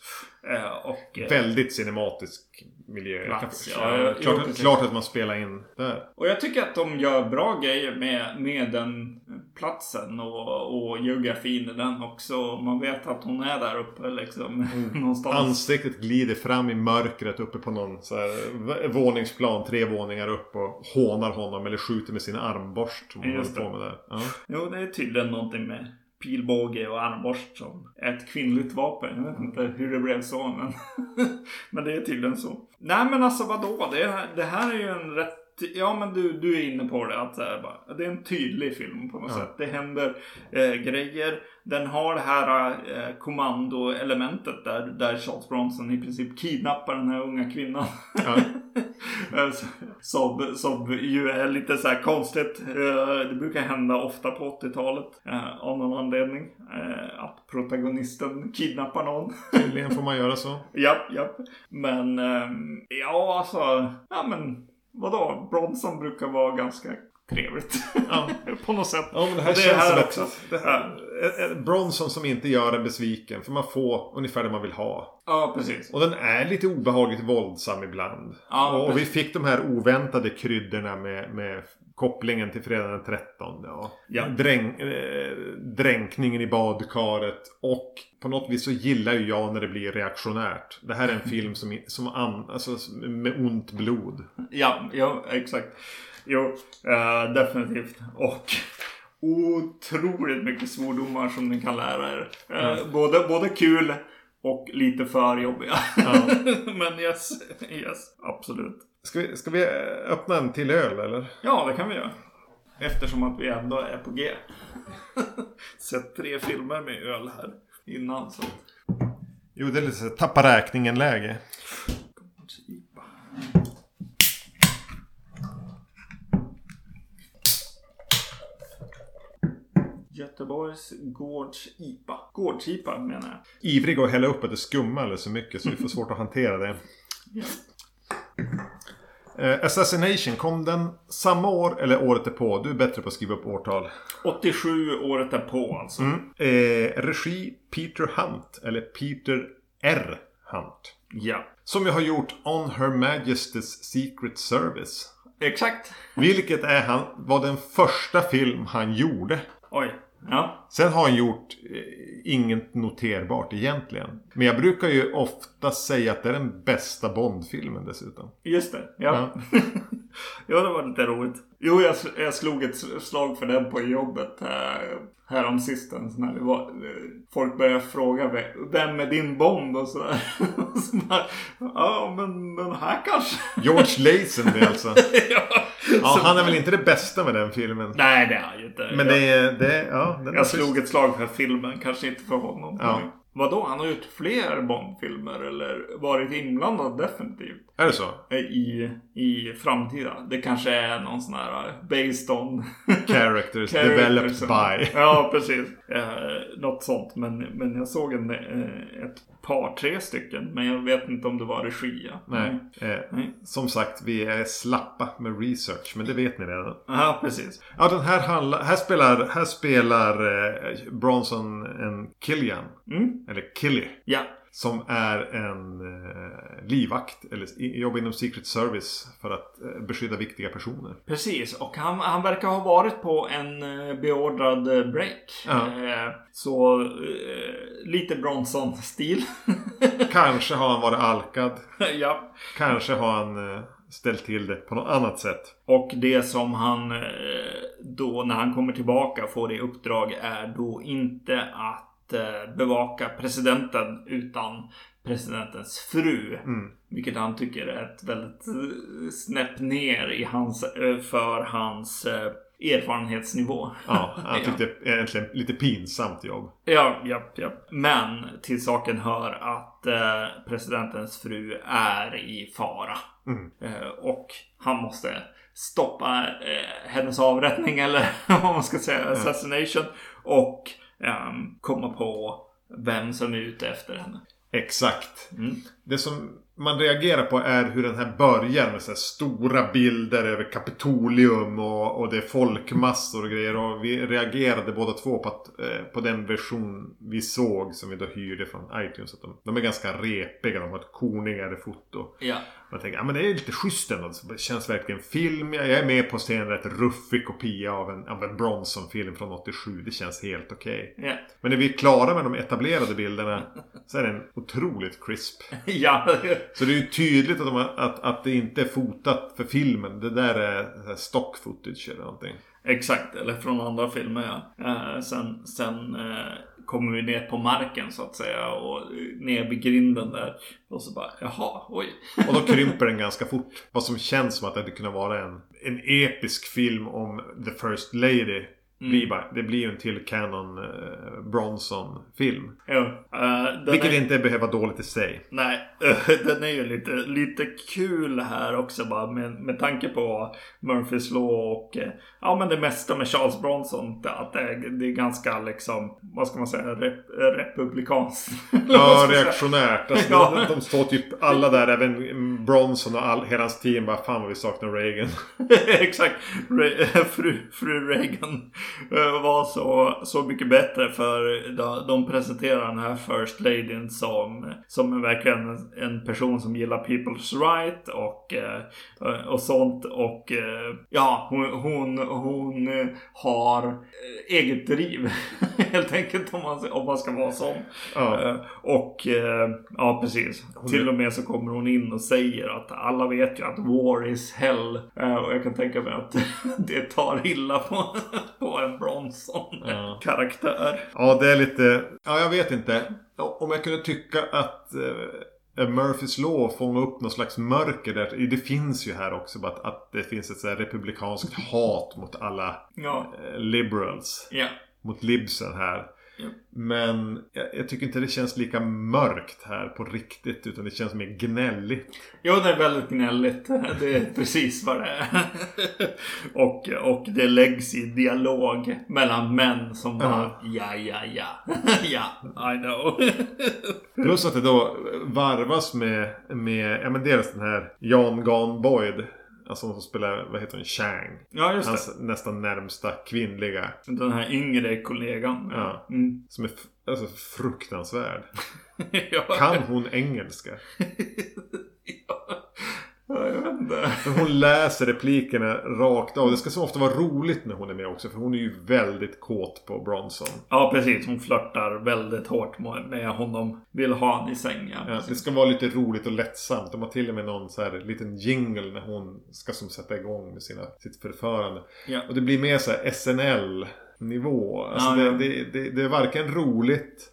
Eh, och, Väldigt cinematisk miljö. Plats, ja, ja, jo, klart, precis. klart att man spelar in där. och jag tycker att de gör bra grejer med, med den platsen och, och geografin i den också. Man vet att hon är där uppe liksom. någonstans. Ansiktet glider fram i mörkret uppe på någon så här, våningsplan, tre våningar upp och hånar honom eller skjuter med sin armborst som hon håller på med där. Ja. Jo, det är tydligen någonting med pilbåge och armborst som ett kvinnligt vapen. Jag vet inte hur det blev så, men, men det är tydligen så. Nej, men alltså vadå? Det, det här är ju en rätt... Ja, men du, du är inne på det. Att det, är bara, det är en tydlig film på något Ja. sätt. Det händer eh, grejer. Den har det här eh, kommandoelementet där, där Charles Bronson i princip kidnappar den här unga kvinnan. Ja. Eh, som, som ju är lite så här konstigt. Eh, Det brukar hända ofta på 80-talet. eh, Av någon anledning. eh, Att protagonisten kidnappar någon. Tydligen får man göra så. japp, japp. Men ehm, ja, alltså. Ja, men vadå? Bronson brukar vara ganska trevligt. Ja. på något sätt. Ja, men det här Och känns som också. ett, det här, ett, Bronson som inte gör en besviken. För man får ungefär det man vill ha. Ja, precis. Och den är lite obehagligt våldsam ibland. Ja, och, och vi fick de här oväntade kryddorna med, med kopplingen till fredag den 13. Ja. Ja. Dräng, eh, dränkningen i badkaret. Och på något vis så gillar ju jag när det blir reaktionärt. Det här är en film som, som an, alltså, med ont blod. Ja, ja exakt. Jo, eh, definitivt. Och otroligt mycket svordomar som ni kan lära er. Eh, både, både kul och lite för jobbiga. Ja. Men yes, yes, absolut. Ska vi, ska vi öppna en till öl eller? Ja, det kan vi göra. Eftersom att vi ändå är på G. Sett tre filmer med öl här innan. Så. Jo, det är lite så här, tappa räkningen-läge. Göteborgs Gårds-IPA. Gårds-IPA menar jag. Ivrig att hälla upp att det skummar alldeles så mycket så vi får svårt att hantera det. Ja. Eh, Assassination, kom den samma år eller året därpå? Du är bättre på att skriva upp årtal. 87 året därpå alltså. Eh, regi Peter Hunt, eller Peter R. Hunt. Ja. Som ju har gjort On Her Majesty's Secret Service. Exakt. Vilket är han, var den första film han gjorde. Oj. Ja. Sen har han gjort eh, inget noterbart egentligen. Men jag brukar ju ofta säga att det är den bästa Bond-filmen dessutom. Just det. Ja. ja, det var lite roligt. Jo, jag, jag slog ett slag för den på jobbet här, härom sistens. När det var, folk började fråga vem- är din Bond och sådär. Så ja, men den här kanske. George Lazenby alltså. ja. Ja, han är väl inte det bästa med den filmen. Nej, det är han ju inte. Men det är... Det, ja, den Jag slog ett slag för filmen, kanske inte för honom. Ja. Vadå? Han har gjort fler Bond-filmer eller varit inblandad definitivt. Är det så? I, i framtida. Det kanske är någon sån här uh, based on Characters developed by. Ja, precis. Eh, något sånt. Men, men jag såg en, eh, ett par, tre stycken. Men jag vet inte om det var regi. Ja. Nej. Eh, Nej. Som sagt, vi är slappa med research. Men det vet ni redan. Ja, precis. Ja, den här handlar... Här spelar, här spelar eh, Bronson en Killian. Mm. Eller Killy. Ja. Som är en eh, livvakt. Eller jobbar inom Secret Service. För att eh, beskydda viktiga personer. Precis, och han, han verkar ha varit på en eh, beordrad eh, break. Ja. Eh, så eh, lite Bronson-stil. Kanske har han varit alkad. ja. Kanske har han ställt till det på något annat sätt. Och det som han då när han kommer tillbaka får i uppdrag är då inte att eh, bevaka presidenten utan presidentens fru. Mm. Vilket han tycker är ett väldigt eh, snäpp ner i hans, eh, för hans erfarenhetsnivå. Ja, han tyckte egentligen lite pinsamt jobb. Ja, ja, ja. Men till saken hör att eh, presidentens fru är i fara. Mm. Eh, och han måste stoppa eh, hennes avrättning eller vad man ska säga, assassination. Och ehm, komma på vem som är ute efter henne. Exakt. Mm. Det som man reagerar på är hur den här börjar med så här stora bilder över Kapitolium och, och det är folkmassor och grejer. Och vi reagerade båda två på, att, eh, på den version vi såg som vi då hyrde från iTunes. Att de, de är ganska repiga, de har ett kornigare foto. Ja. Man tänker, ja men det är lite schysst ändå. Det känns verkligen film. Jag är med på att se en rätt ruffig kopia av en, av en Bronson-film från 87. Det känns helt okej. Ja. Men när vi är klara med de etablerade bilderna så är den otroligt crisp. ja. Så det är ju tydligt att, de att, att det inte är fotat för filmen. Det där är stock footage eller någonting. Exakt, eller från andra filmer ja. Eh, sen sen eh, kommer vi ner på marken så att säga och ner vid grinden där. Och så bara, jaha, oj. Och då krymper den ganska fort. Vad som känns som att det hade kunnat vara en, en episk film om The First Lady. Blir bara, det blir ju en till Canon eh, Bronson-film. Ja, den Vilket är, inte behöver vara dåligt i sig. Nej, den är ju lite, lite kul här också bara med, med tanke på Murphys Law och eh, ja men det mesta med Charles Bronson. Att det är, det är ganska liksom, vad ska man säga, rep, republikanskt. Ja, reaktionärt. Alltså, Ja. de, de står typ alla där, även Bronson och all, hela hans team bara Fan vad vi saknar Reagan. Exakt. Re- fru, fru Reagan eh, var så, så mycket bättre för de, de presenterar den här First Ladyn som, som verkligen en, en person som gillar people's right och, eh, och sånt. Och eh, ja, hon, hon, hon har eget driv helt enkelt om man, om man ska vara sån. Ja. Och ja, precis. Till och med så kommer hon in och säger att alla vet ju att war is hell. Eh, Och jag kan tänka mig att det tar illa på, på en Bronson-karaktär. Ja, det är lite... Ja, jag vet inte. Om jag kunde tycka att uh, Murphys Law fångar upp någon slags mörker där. Det finns ju här också. Att, att det finns ett så här republikanskt hat mot alla Ja, eh, liberals. ja. Mot libsen här. Ja. Men jag, jag tycker inte det känns lika mörkt här på riktigt. Utan det känns mer gnälligt. Jo, det är väldigt gnälligt. Det är precis vad det är. och, och det läggs i dialog mellan män som bara ja, ja, ja. ja, I know. Plus att det då varvas med, med ja men dels den här Jan Gan Boyd. Alltså hon som spelar, vad heter hon, Chang. ja, just det. Hans nästan närmsta kvinnliga. Den här yngre kollegan. Ja. Mm. Som är alltså, fruktansvärd. ja. Kan hon engelska? ja, jag vet inte. Hon läser replikerna rakt av. Det ska så ofta vara roligt när hon är med också. För hon är ju väldigt kåt på Bronson. Ja, precis. Hon flörtar väldigt hårt med honom. Vill ha honom i säng. Ja, det ska vara lite roligt och lättsamt. De har till och med någon så här liten jingle när hon ska som sätta igång med sina, sitt förförande. Ja. Och det blir mer så här SNL-nivå. Alltså Ja, det. Det, det, det är varken roligt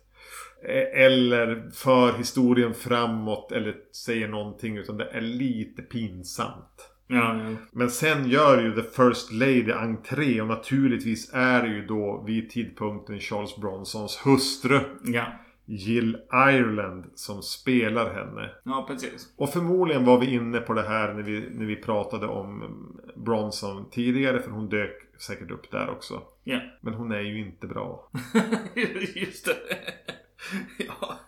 eller för historien framåt eller säger någonting. Utan det är lite pinsamt. Ja, ja. Men sen gör ju The First Lady entré och naturligtvis är det ju då vid tidpunkten Charles Bronsons hustru. ja. Jill Ireland som spelar henne. Ja, precis. Och förmodligen var vi inne på det här när vi, när vi pratade om Bronson tidigare. För hon dök säkert upp där också. Ja. Men hon är ju inte bra. Just det. ja.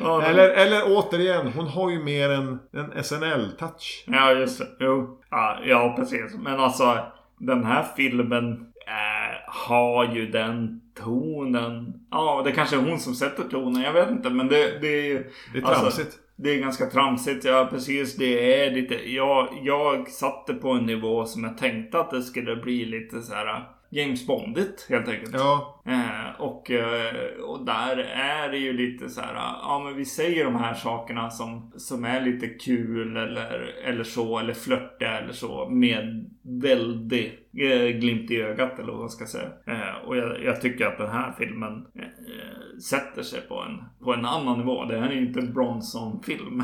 Ja, Eller, eller återigen, hon har ju mer en, en SNL-touch. Ja, just det. Jo. Ja, ja, precis. Men alltså, den här filmen eh, har ju den tonen. Ja, det kanske är hon som sätter tonen. Jag vet inte, men det, det är ju... Det är alltså, tramsigt. det är ganska tramsigt, ja precis. Det är lite... Jag, jag satte på en nivå som jag tänkte att det skulle bli lite så här James Bondigt helt enkelt. ja, Eh, och, eh, och där är det ju lite så här, ja men vi säger de här sakerna som, som är lite kul eller, eller så, eller flörtiga eller så med väldigt eh, glimt i ögat eller vad man ska säga. Eh, och jag, jag tycker att den här filmen eh, sätter sig på en, på en annan nivå. Det här är ju inte en Bronson-film.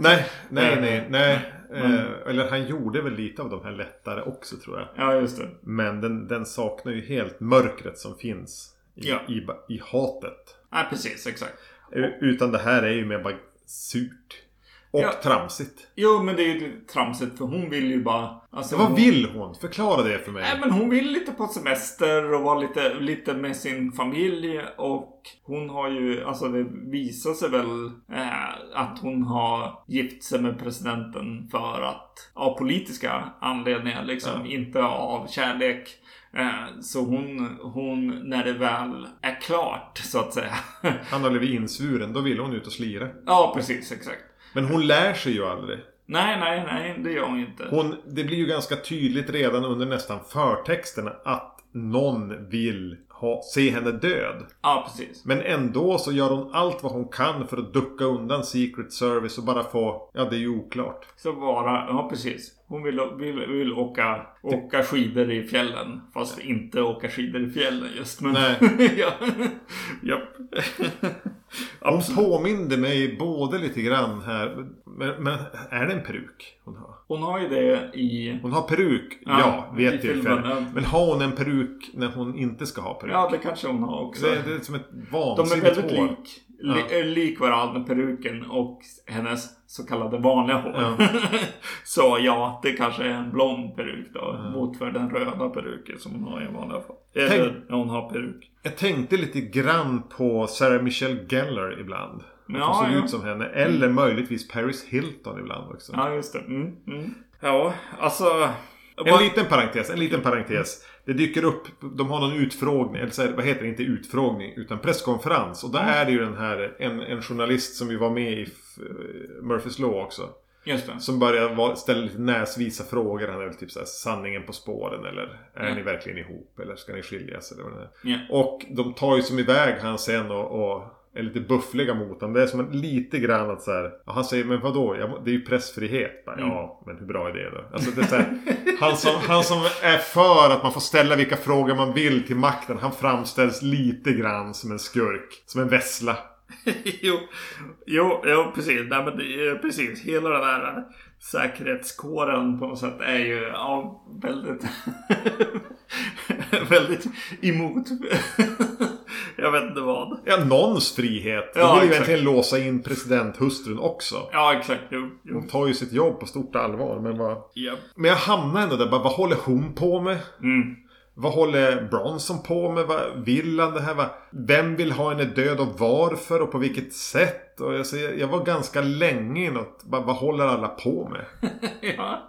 nej, nej, Eh, nej, nej. Eh, eller han gjorde väl lite av de här lättare också tror jag. ja, just det. Men den, den saknar ju helt mörkret som finns i, Ja. i, i hatet. Ja, precis, exakt. U- Utan det här är ju mer bara surt. Och Ja. tramsigt. Jo, men det är ju tramsigt för hon vill ju bara... Alltså, Vad hon- vill hon? Förklara det för mig. Nej men hon vill lite på semester och vara lite, lite med sin familj och hon har ju, alltså det visar sig väl eh, att hon har gift sig med presidenten för att, av politiska anledningar liksom, inte av kärlek. Eh, så hon, hon, när det väl är klart så att säga. Han har blivit insvuren. Då vill hon ut och slira. ja, precis, exakt. Men hon lär sig ju aldrig. Nej, nej, nej, det gör hon inte. Hon, det blir ju ganska tydligt redan under nästan förtexterna att någon vill ha, se henne död. Ja, precis. Men ändå så gör hon allt vad hon kan för att ducka undan Secret Service och bara få... Ja, det är ju oklart. Så vara, ja precis. Hon vill, vill, vill åka, åka skidor i fjällen. Fast inte åka skidor i fjällen just. Men, Nej. ja. Hon påminde mig både lite grann här. Men, men är det en peruk hon har? Hon har ju det i... Hon har peruk, Ja, ja, vid i ett filmen, tillfälle. ja. Men har hon en peruk när hon inte ska ha peruk? Ja, det kanske hon har också. det, det är som ett De är vansinnigt väldigt hår. Lik. Li, lik varandra, peruken och hennes så kallade vanliga hår. Ja. så ja, det kanske är en blond peruk då. Mot för den röda peruken som hon har i vanliga fall. Eller Tänk- hon har peruk. Jag tänkte lite grann på Sarah Michelle Gellar ibland. Hon Ja, såg ja. ut som henne. Eller möjligtvis Paris Hilton ibland också. Ja, just det. Mm, mm. Ja, alltså... En liten parentes, en liten parentes. Det dyker upp, de har någon utfrågning, eller så här, vad heter det, inte utfrågning, utan presskonferens. Och där är det ju den här, en, en journalist som vi var med i Murphys Law också. Just det. Som börjar ställa lite näsvisa frågor. Han är väl typ såhär, sanningen på spåren eller är Ja. ni verkligen ihop eller ska ni skiljas eller vad det är. Ja. Och de tar ju som iväg han sen och, och är lite buffliga mot honom. Det är som en, lite grann att så här, Han säger men vadå? Ja, det är ju pressfrihet. Bara, Ja, men hur bra är det då? Alltså det är här, han, som, han som är för att man får ställa vilka frågor man vill till makten. Han framställs lite grann som en skurk. Som en vessla. jo, jo, jo, precis. Nej, men precis. Hela den här säkerhetskåren på något sätt är ju ja, väldigt, väldigt emot. Jag vet inte vad. Ja, någons frihet. De Ja, vill ju egentligen låsa in presidenthustrun också. Ja, exakt. Jo, jo. Hon tar ju sitt jobb på stort allvar. Men, vad... Japp. men jag hamnar ändå där. Bara, vad håller hon på med? Mm. Vad håller Bronson på med? Vad vill han det här? Vad... Vem vill ha henne död och varför och på vilket sätt? Och jag, säger, jag var ganska länge i något. Bara, vad håller alla på med? Ja.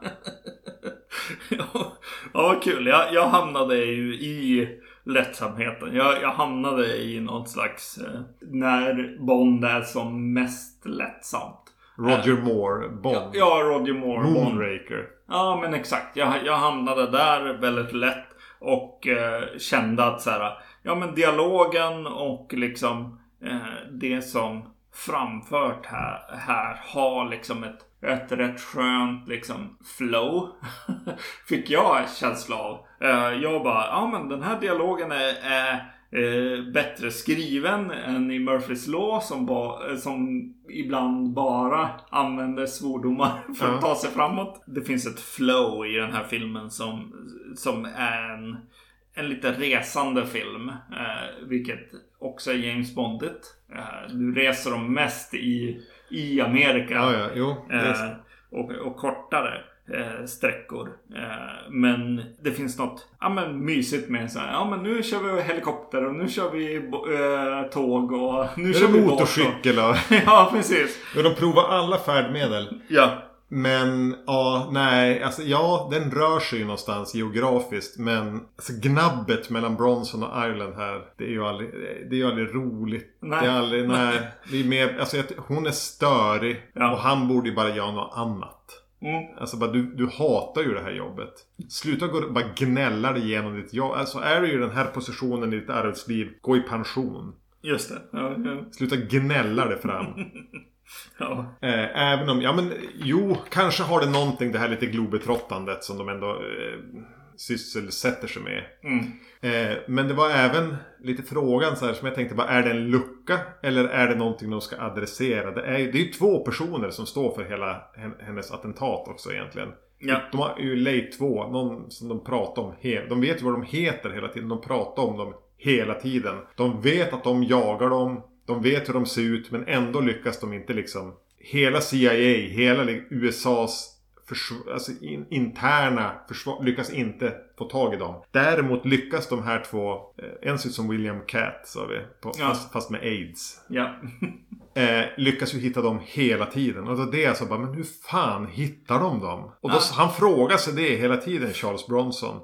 ja, vad kul. Jag, jag hamnade ju i lättsamheten. Jag, jag hamnade i något slags... Eh, när Bond är som mest lättsamt. Roger Moore, Bond. Ja, Roger Moore. Bond. Moonraker. Ja, men exakt. Jag, jag hamnade där väldigt lätt. Och eh, kände att så här, ja men dialogen och liksom eh, det som framfört här, här har liksom ett, ett rätt skönt liksom flow. Fick jag en känsla av. Eh, jag bara, ja men den här dialogen är, är eh, bättre skriven än i Murphys Law som, ba, som ibland bara använder svordomar för att ta sig framåt. Det finns ett flow i den här filmen som, som är en en lite resande film. Eh, vilket också är James Bondigt. Eh, nu reser de mest i, i Amerika. Ja, ja, jo. är- Eh, och, och kortare eh, sträckor. Eh, men det finns något ja, men mysigt med så här. Ja men nu kör vi helikopter och nu kör vi eh, tåg och nu Nu kör är vi och- motorcykel och... ja precis. Ja, de provar alla färdmedel. Ja. Men ja, nej, alltså ja, den rör sig ju någonstans geografiskt. Men alltså, gnabbet mellan Bronson och Ireland här, det är ju aldrig, det är ju aldrig roligt. Nej. Det är aldrig, nej. Det är mer, alltså hon är störig Ja. och han borde ju bara göra något annat. Mm. Alltså bara, du, du hatar ju det här jobbet. Sluta gå bara gnälla dig igenom ditt jobb. Alltså är du i den här positionen i ditt arbetsliv, gå i pension. Just det. Ja, ja. Sluta gnälla dig fram. ja. Eh, även om, ja men jo, kanske har det någonting det här lite globetrottandet som de ändå eh, sysselsätter sig med. Mm. Eh, men det var även lite frågan så här som jag tänkte bara, är det en lucka? Eller är det någonting de ska adressera? Det är det är ju två personer som står för hela hen- hennes attentat också egentligen. Ja. De har ju Lay 2, någon som de pratar om. De vet ju vad de heter hela tiden. De pratar om dem hela tiden. De vet att de jagar dem. De vet hur de ser ut men ändå lyckas de inte liksom. Hela CIA, hela USAs försv- alltså in, interna försvar lyckas inte få tag i dem. Däremot lyckas de här två, eh, en ser ut som William Cat sa vi, på, Ja. fast, fast med AIDS. Ja. Eh, lyckas ju hitta dem hela tiden. Och då det är alltså bara, men hur fan hittar de dem? Och då, Ja. han frågar sig det hela tiden, Charles Bronson.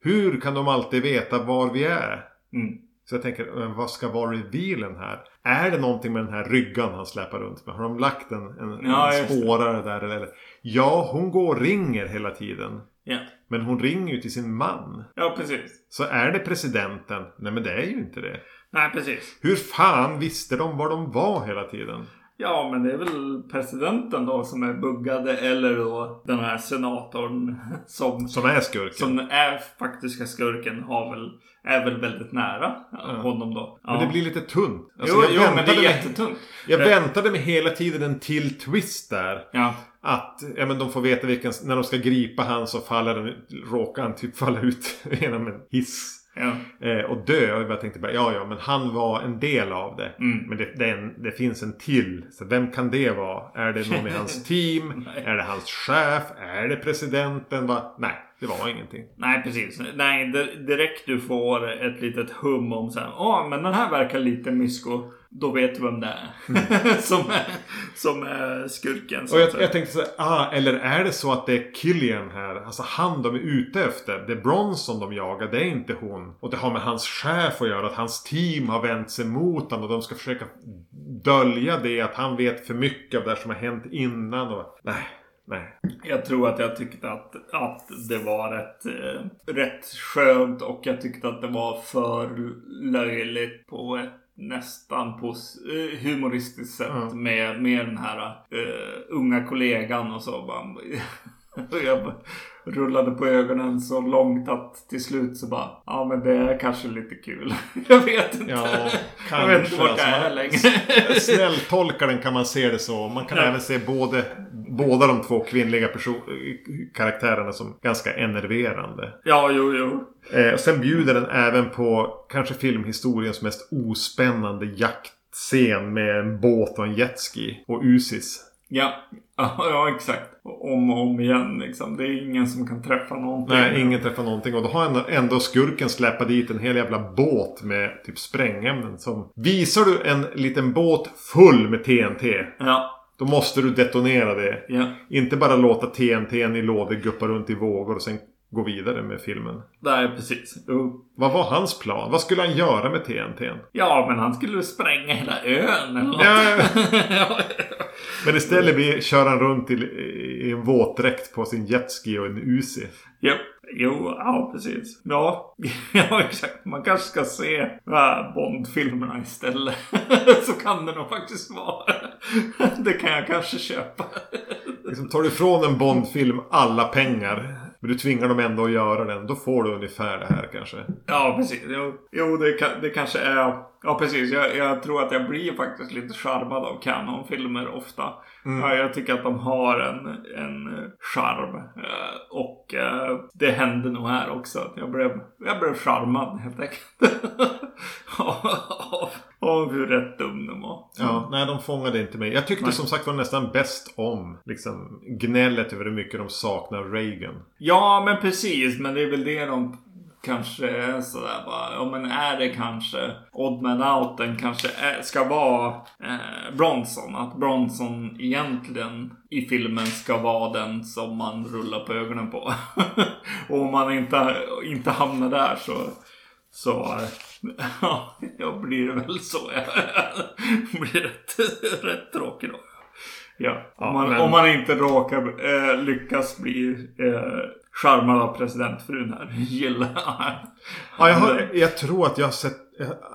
Hur kan de alltid veta var vi är? Mm. Så jag tänker, vad ska vara revealen här? Är det någonting med den här ryggan han släpar runt med? Har de lagt en, en, Ja, en spårare där? Eller? Ja, hon går och ringer hela tiden. Ja. Men hon ringer ju till sin man. Ja, precis. Så är det presidenten? Nej, men det är ju inte det. Nej, precis. Hur fan visste de var de var hela tiden? Ja, men det är väl presidenten då som är buggade eller då den här senatorn som, Som är skurken. som är faktiska skurken har väl, är väl väldigt nära honom då. Ja. Men det blir lite tunt. Alltså, jo, jag jo men det är mig- jättetungt. Jag väntade mig hela tiden en till twist där. Ja. Att ja, men de får veta vilken... När de ska gripa han så faller den, råkar han typ falla ut genom en hiss. Ja. Eh, och dö. Och jag tänkte bara ja ja men han var en del av det. Mm. Men det, det, en, det finns en till. Så vem kan det vara? Är det någon i hans team? Är det hans chef? Är det presidenten? Va? Nej, det var ingenting. Nej, precis. Nej, di- direkt du får ett litet hum om så här. Ja, men den här verkar lite mysko. Då vet du vem det är. som, är som är skurken. Och jag, jag tänkte så här, ah, eller är det så att det är Killian här? Alltså han de är ute efter. Det är Bronson de jagar, det är inte hon. Och det har med hans chef att göra. Att hans team har vänt sig mot honom. Och de ska försöka dölja det. Att han vet för mycket av det som har hänt innan. Och, nej, nej. Jag tror att jag tyckte att, att det var rätt, eh, rätt skönt och jag tyckte att det var för löjligt på ett nästan på eh, humoristiskt sätt Ja. med, med den här eh, unga kollegan och så. Bara, jag rullade på ögonen så långt att till slut så bara ja men det är kanske lite kul. jag vet inte. Ja, jag vet inte kanske. vart jag alltså, är man- längre. Snälltolkaren kan man se det så. Man kan Ja. även se både, båda de två kvinnliga karaktärerna som ganska enerverande. ja, jo, jo. Eh, och sen bjuder den även på kanske filmhistoriens mest ospännande jaktscen med en båt och en jetski och Usis. Ja, ja, exakt. Om och om igen liksom. Det är ingen som kan träffa någonting. Nej, ingen träffar någonting. Och då har ändå skurken släpat dit en hel jävla båt med typ sprängämnen. Som... Visar du en liten båt full med TNT. Ja, Då måste du detonera det. ja. Inte bara låta TNT i lådor guppa runt i vågor och sen gå vidare med filmen. Nej, precis. Jo. Vad var hans plan? Vad skulle han göra med TNT? Ja, men han skulle spränga hela ön eller något. Ja, ja, Men istället blir, kör han runt i, i en våtdräkt på sin jetski och en Uzi. ja. Jo, ja precis. Ja, ja exakt. Man kanske ska se Bond-filmerna istället. Så kan det nog faktiskt vara. Det kan jag kanske köpa. Liksom tar du ifrån en Bond-film alla pengar. Men du tvingar dem ändå att göra den. Då får du ungefär det här kanske. Ja, precis. Jo, jo det, det kanske är... Ja, precis. Jag, jag tror att jag blir faktiskt lite charmad av Canon-filmer ofta. Mm. Ja, jag tycker att de har en, en charm. Eh, Och eh, det hände nog här också. Jag blev, jag blev charmad helt enkelt. av hur rätt dum de var. Ja, nej de fångade inte mig. Jag tyckte Nej. som sagt var nästan bäst om liksom, gnället över hur mycket de saknar Reagan. Ja, men precis. Men det är väl det de kanske är sådär bara. Ja, men är det kanske Odd Man Outen kanske är, ska vara eh, Bronson? Att Bronson egentligen i filmen ska vara den som man rullar på ögonen på. Och om man inte, inte hamnar där så så eh, ja, jag blir väl så. Jag blir rätt, rätt tråkig då. Ja, om, man, men- om man inte råkar eh, lyckas bli eh, charmad av presidentfrun här. Gillar Ja, jag, har, jag tror att jag har, sett,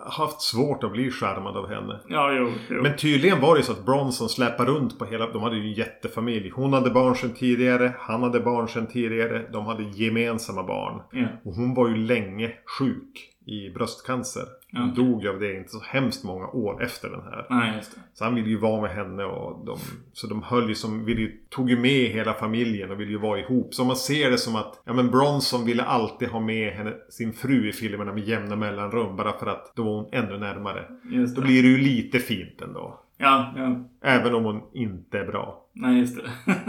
haft svårt att bli skärmad av henne. Ja, jo, jo. Men tydligen var det så att Bronson släpar runt på hela... De hade ju en jättefamilj. Hon hade barn sedan tidigare. Han hade barn sedan tidigare. De hade gemensamma barn. ja. Och hon var ju länge sjuk i bröstcancer. Hon Ja. dog av det inte så hemskt många år efter den här. Nej. Så han ville ju vara med henne och de, så de höll ju som, ville ju, tog ju med hela familjen och ville ju vara ihop. Så man ser det som att, ja men Bronson ville alltid ha med henne, sin fru i filmerna med jämna mellanrum. Bara för att då var hon ännu närmare. Då blir det ju lite fint ändå. Ja, ja. Även om hon inte är bra. Nej, just det.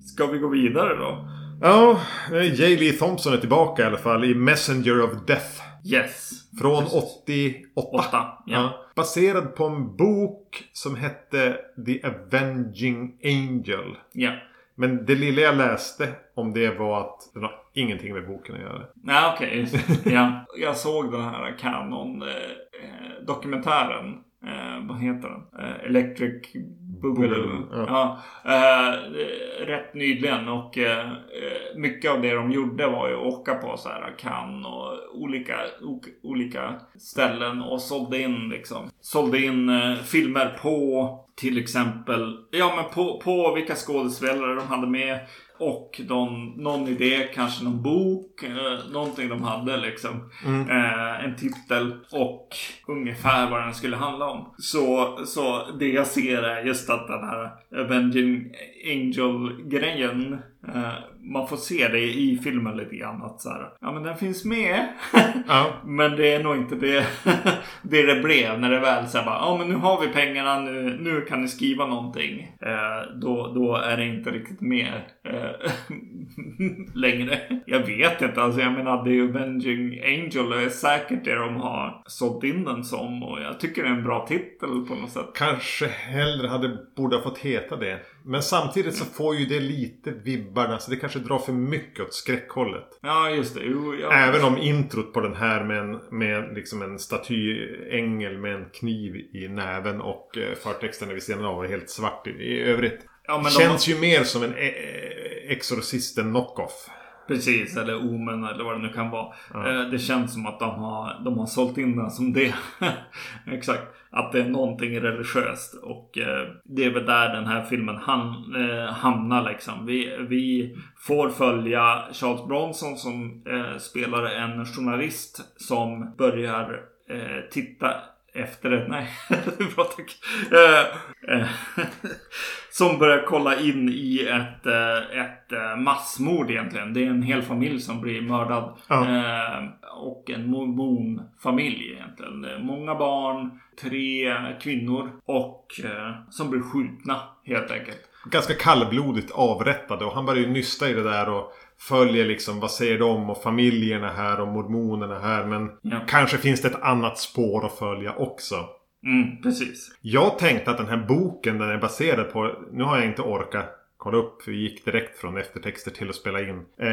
Ska vi gå vidare då? Ja, eh, J. Lee Thompson är tillbaka i alla fall i Messenger of Death. Yes. Från Precis. 88. Åtta. Ja. Ja. Baserad på en bok som hette The Avenging Angel. Ja. Men det lilla jag läste om det var att den har ingenting med boken att göra. Nej, okej. ja. Jag såg den här Canon-dokumentären. Eh, vad heter den? Eh, Electric Boogaloo. Ja. Ja. Eh, rätt nyligen och eh, eh, mycket av det de gjorde var ju att åka på så här Cannes och olika, olika ställen och sålde in liksom. Sålde in filmer på till exempel, ja men på, på vilka skådespelare de hade med. Och någon, någon idé, kanske någon bok, eh, någonting de hade liksom. Eh, en titel och ungefär vad den skulle handla om. Så, så det jag ser är just att den här Avenging Angel-grejen. Eh, man får se det i filmen lite grann. Att så här, ja men den finns med. Ja. Men det är nog inte det det, det blev när det väl så här bara, ja men nu har vi pengarna, nu, nu kan ni skriva någonting. Eh, då, då är det inte riktigt med eh, längre. Jag vet inte, alltså jag menar The Avenging Angel är säkert det de har sålt in den som och jag tycker det är en bra titel på något sätt. Kanske hellre hade, borde ha fått heta det. Men samtidigt så får ju det lite vibbarna. Så det kanske drar för mycket åt skräckhållet. Ja, just det. Jo, ja. Även om introt på den här med en, med liksom en statyängel med en kniv i näven och eh, förtexten vid sidan av är helt svart i, i övrigt. ja, de, Känns ju mer som en eh, Exorcisten knockoff. Precis, eller Omen eller vad det nu kan vara. Eh, Det känns som att de har, de har sålt in den som det. Exakt. Att det är någonting religiöst. Och eh, det är väl där den här filmen han, eh, hamnar liksom. Vi, vi får följa Charles Bronson som eh, spelar en journalist som börjar eh, titta efter. Nej, det är bra tack. Eh, eh, som börjar kolla in i ett, eh, ett massmord egentligen. Det är en hel familj som blir mördad. Ja. Och en mormonfamilj egentligen. Många barn, tre kvinnor och som blir skjutna helt enkelt. Ganska kallblodigt avrättade och han börjar ju nysta i det där och följer liksom vad säger de och familjerna här och mormonerna här. Men Ja. kanske finns det ett annat spår att följa också. Mm, precis. Jag tänkte att den här boken den är baserad på, nu har jag inte orkat kolla upp, vi gick direkt från eftertexter till att spela in. Eh,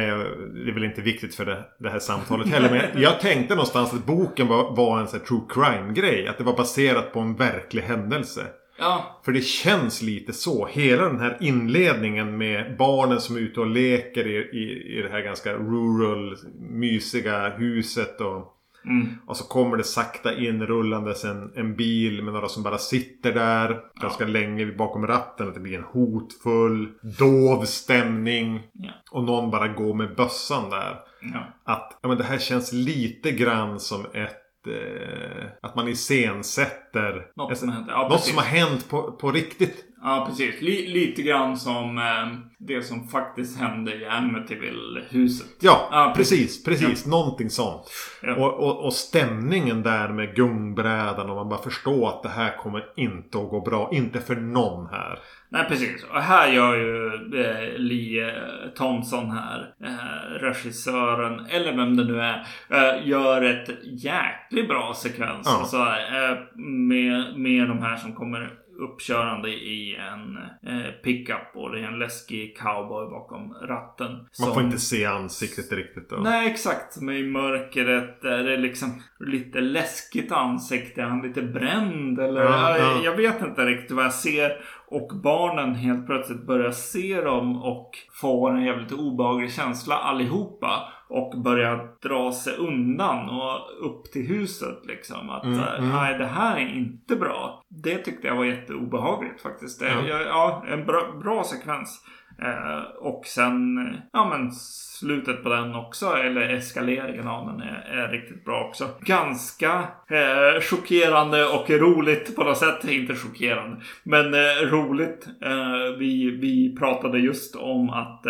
det är väl inte viktigt för det, det här samtalet heller. Men jag tänkte någonstans att boken var, var en sån här true crime-grej. Att det var baserat på en verklig händelse. Ja, För det känns lite så. Hela den här inledningen med barnen som är ute och leker i, i, i det här ganska rural, mysiga huset. Och Mm. Och så kommer det sakta inrullandes en, en bil med några som bara sitter där ganska länge bakom ratten. Att det blir en hotfull, dov stämning. Ja. Och någon bara går med bössan där. Ja. Att ja, men det här känns lite grann som ett... Eh, att man iscensätter Något som händer. Ja, något som har hänt på, på riktigt. Ja, precis. Li- lite grann som eh, det som faktiskt hände i Amityville-huset. Ja, Ja, precis, precis. Någonting sånt. Ja. Och, och, och stämningen där med gungbrädan och man bara förstår att det här kommer inte att gå bra. Inte för någon här. Nej, precis. Och här gör ju eh, Lee eh, Thompson här, eh, regissören, eller vem det nu är, eh, gör ett jäkligt bra sekvens. Ja. Alltså, eh, med, med de här som kommer uppkörande i en eh, pickup och det är en läskig cowboy bakom ratten. Man som- får inte se ansiktet riktigt. Då. Nej, exakt. Men i mörkret är det liksom lite läskigt ansikte. Är han lite bränd eller? Ja, jag, ja. jag vet inte riktigt vad jag ser. Och barnen helt plötsligt börjar se dem och får en jävligt obehaglig känsla allihopa. Och börjar dra sig undan och upp till huset liksom. Att Mm, eh, mm. nej, det här är inte bra. Det tyckte jag var jätteobehagligt faktiskt. Det, Ja. ja. en bra, bra sekvens. Eh, och sen, eh, ja men slutet på den också, eller eskaleringen av den är, är riktigt bra också. Ganska eh, chockerande och roligt på något sätt. Inte chockerande, men eh, roligt. Eh, vi, vi pratade just om att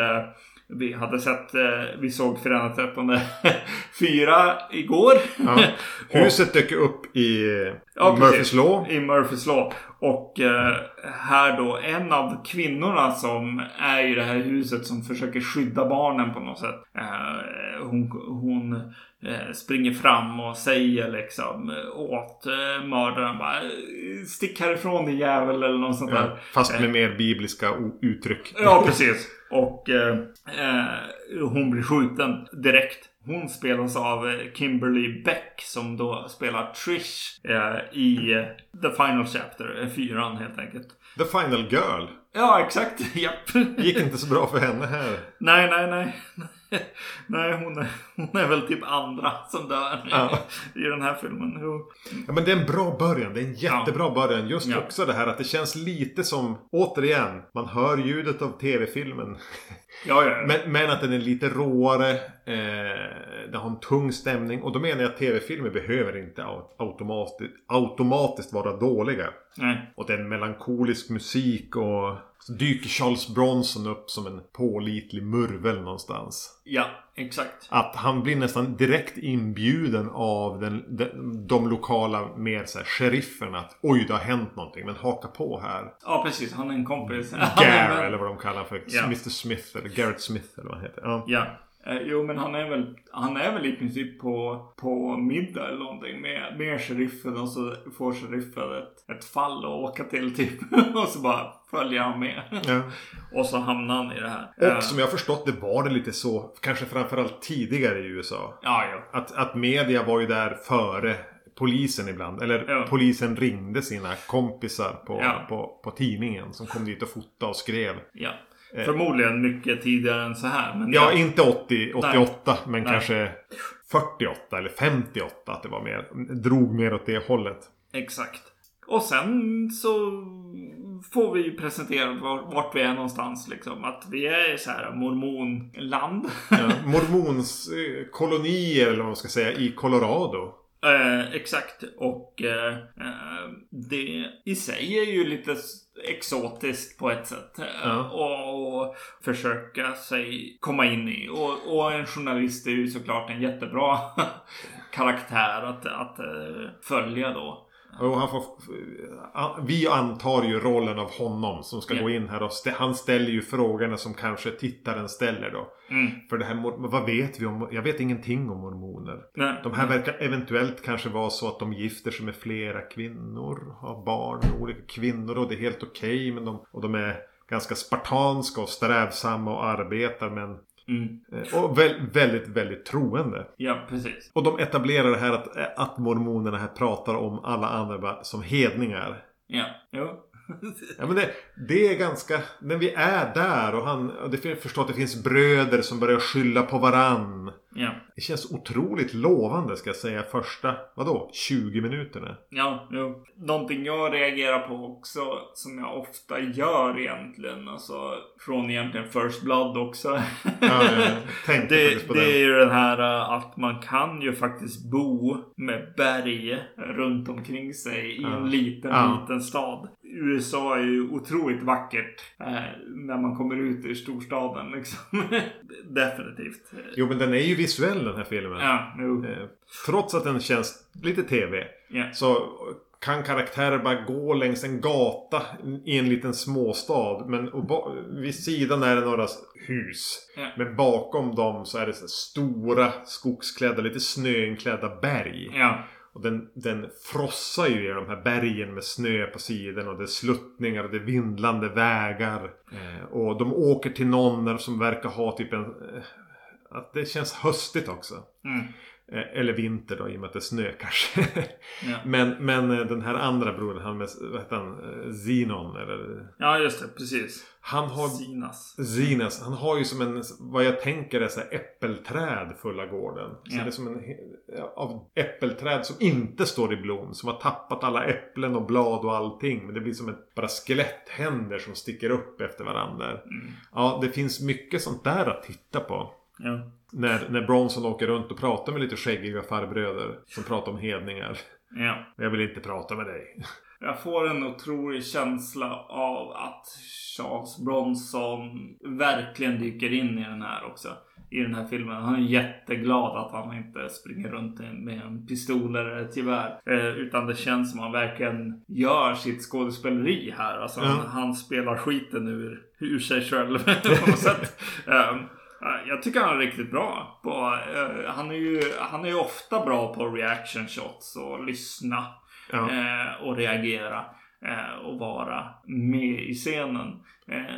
vi hade sett, eh, vi såg Fredag 13 4 igår. Ja. Huset dök upp i Ja, Murphys. Law. I Murphys Law. Och eh, här då en av kvinnorna som är i det här huset som försöker skydda barnen på något sätt. Eh, hon hon eh, springer fram och säger liksom åt eh, mördaren bara Stick härifrån din jävel eller något sånt Ja, där. fast med mer bibliska uttryck. Ja, precis. Och eh, eh, hon blir skjuten direkt. Hon spelas av eh, Kimberly Beck som då spelar Trish eh, i The Final Chapter, fyran helt enkelt. The Final Girl. Ja, exakt. Japp. Gick inte så bra för henne här. Nej, nej, nej. Nej, hon är, hon är väl typ andra som dör Ja. i den här filmen. Jo. Ja, men det är en bra början. Det är en jättebra början. Just Ja. också det här att det känns lite som, återigen, man hör ljudet av tv-filmen. Ja, ja. Men, men att den är lite råare. Eh, den har en tung stämning. Och då menar jag att tv-filmer behöver inte au- automatiskt, automatiskt vara dåliga. Nej. Och det är en melankolisk musik och så dyker Charles Bronson upp som en pålitlig murvel någonstans. Ja, exakt. Att han blir nästan direkt inbjuden av den, de, de lokala mer så här, sherifferna. Att oj, det har hänt någonting. Men haka på här. Ja, precis. Han är en kompis. Gar eller vad de kallar för. Ja. Mr Smith eller Garrett Smith eller vad han heter. Ja. Ja. Eh, jo men han är väl, han är väl i princip på, på middag eller någonting med, med sheriffen och så får sheriffen ett, ett fall att åka till typ. och så bara följer han med. Ja. och så hamnar han i det här. Eh, Och som jag förstått det var det lite så. Kanske framförallt tidigare i USA. Ja, ja. Att, att media var ju där före polisen ibland. Eller Ja. polisen ringde sina kompisar på, Ja. på, på tidningen. Som kom dit och fotade och skrev. ja. Förmodligen mycket tidigare än så här. Men Eh. Ja, inte 80, 88 men Nej. kanske 48 eller 58. Att det var mer, drog mer åt det hållet. Exakt. Och sen så får vi ju presentera var- vart vi är någonstans liksom. Att vi är så här mormonland. Ja, mormons eh, kolonier eller vad man ska säga i Colorado. Eh, exakt. Och eh, eh, det i sig är ju lite exotiskt på ett sätt. Ja. och, och försöka sig komma in i. Och, och en journalist är ju såklart en jättebra karaktär att, att eh, följa då. Och han får, eh, vi antar ju rollen av honom som ska Ja. gå in här och stä, han ställer ju frågorna som kanske tittaren ställer då. Mm. För det här, vad vet vi om, jag vet ingenting om mormoner. Nej. De här verkar eventuellt kanske vara så att de gifter sig med flera kvinnor. Har barn med olika kvinnor och det är helt okej. men de, och de är ganska spartanska och strävsamma och arbetar men Mm. eh, och väl, väldigt, väldigt troende. Ja, precis. Och de etablerar det här att, att mormonerna här pratar om alla andra som hedningar. Ja, jo. Ja men det, det är ganska... När vi är där och han... Och det förstår att det finns bröder som börjar skylla på varann. Ja. Det känns otroligt lovande ska jag säga första, vadå, 20 minuterna. Ja, jo. Någonting jag reagerar på också, som jag ofta gör egentligen, alltså från egentligen First Blood också. Ja, jag tänkte det, det är ju den här uh, att man kan ju faktiskt bo med berg runt omkring sig i Ja. en liten, Ja. liten stad. USA är ju otroligt vackert eh, när man kommer ut ur storstaden liksom. Definitivt. Jo men den är ju visuell den här filmen. Ja. Eh, Trots att den känns lite TV. Ja. Så kan karaktärer bara gå längs en gata i en liten småstad. Men vid sidan är det några hus. Ja. Men bakom dem så är det så stora skogsklädda, lite snöinklädda berg. Ja. Och den, den frossar ju i de här bergen med snö på sidorna. Och det är sluttningar och det är vindlande vägar. Eh, och de åker till någon som verkar ha typ en... Eh, att det känns höstigt också. Mm. Eh, Eller vinter då i och med att det är snö kanske. Ja. men, men eh, den här andra brodern, han med, vad heter han? Eh, Zenon eller? ja, just det. Precis. Han har... Sinas. Zinas, han har ju som en, vad jag tänker är så här äppelträd fulla gården. Så Ja. det är som en, av äppelträd som inte står i blom. Som har tappat alla äpplen och blad och allting. Men det blir som ett, bara skeletthänder som sticker upp efter varandra. Mm. Ja, det finns mycket sånt där att titta på. Ja. När, när Bronson åker runt och pratar med lite skäggiga farbröder. Som pratar om hedningar. ja. Jag vill inte prata med dig. Jag får en otrolig känsla av att Charles Bronson verkligen dyker in i den här också. I den här filmen. Han är jätteglad att han inte springer runt med en pistol eller ett gevär. Eh, utan det känns som att han verkligen gör sitt skådespeleri här. Alltså Ja. han, han spelar skiten ur, ur sig själv på något sätt. Eh, jag tycker han är riktigt bra. På, eh, han, är ju, han är ju ofta bra på reaction shots och lyssna Ja. eh, och reagera eh, och vara med i scenen.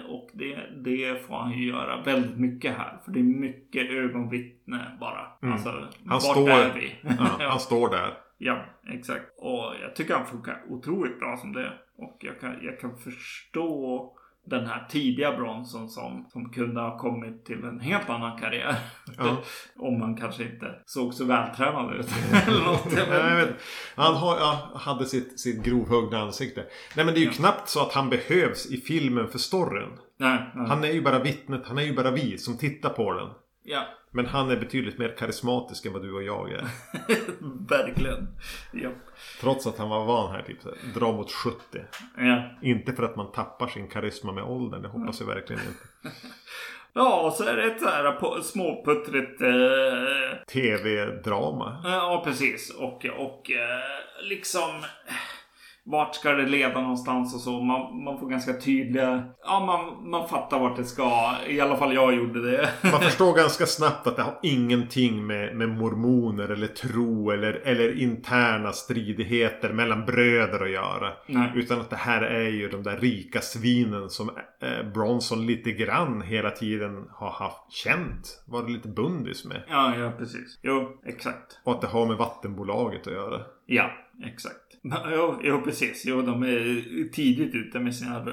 Och det, det får han ju göra väldigt mycket här. För det är mycket ögonvittne bara. Mm. Alltså, Han vart står- är vi? Ja, han står där. Ja, exakt. Och jag tycker han funkar otroligt bra som det. Och jag kan, jag kan förstå den här tidiga Bronson som, som kunde ha kommit till en helt annan karriär. Ja. Om man kanske inte såg så vältränad ut. Eller något. Nej. Han har, ja, hade sitt, sitt grovhuggna ansikte. Nej men det är ju Ja. knappt så att han behövs i filmen för storyn. Nej, nej. Han är ju bara vittnet, han är ju bara vi som tittar på den. Ja, Men han är betydligt mer karismatisk än vad du och jag är. verkligen. Ja. Trots att han var van här, typ dra mot 70. Ja. Inte för att man tappar sin karisma med åldern, det hoppas jag verkligen inte. ja, och så är det ett så här småputtrigt... Eh, TV-drama. ja, precis. Och, och eh, liksom... Vart ska det leda någonstans och så. Man, man får ganska tydliga... Ja, man, man fattar vart det ska. I alla fall jag gjorde det. Man förstår ganska snabbt att det har ingenting med, med mormoner eller tro eller, eller interna stridigheter mellan bröder att göra. Nej. Utan att det här är ju de där rika svinen som eh, Bronson lite grann hela tiden har haft känt. Varit lite bundis med. Ja, ja, precis. Jo, exakt. Och att det har med vattenbolaget att göra. Ja, exakt. Jo, jo, precis. Jo, de är tidigt ute med sina eh,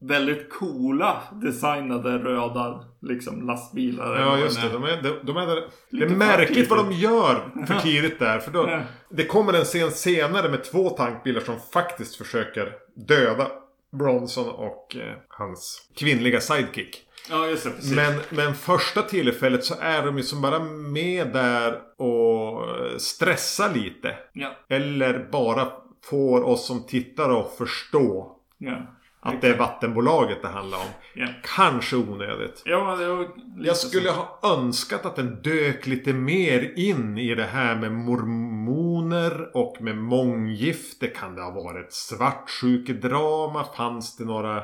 väldigt coola designade röda liksom lastbilar. Ja just det. De är, de, de är där. Det är märkligt vad de gör för tidigt där. För då, det kommer en scen senare med två tankbilar som faktiskt försöker döda Bronson och eh, hans kvinnliga sidekick. Ja, just det. Precis. Men, men första tillfället så är de ju som bara med där och stressar lite. Ja, Eller bara får oss som tittare att förstå ja. att det är vattenbolaget det handlar om. Ja, Kanske onödigt. ja det var Jag skulle så. ha önskat att den dök lite mer in i det här med mormoner och med månggifte. Kan det ha varit svartsjukedrama? Fanns det några...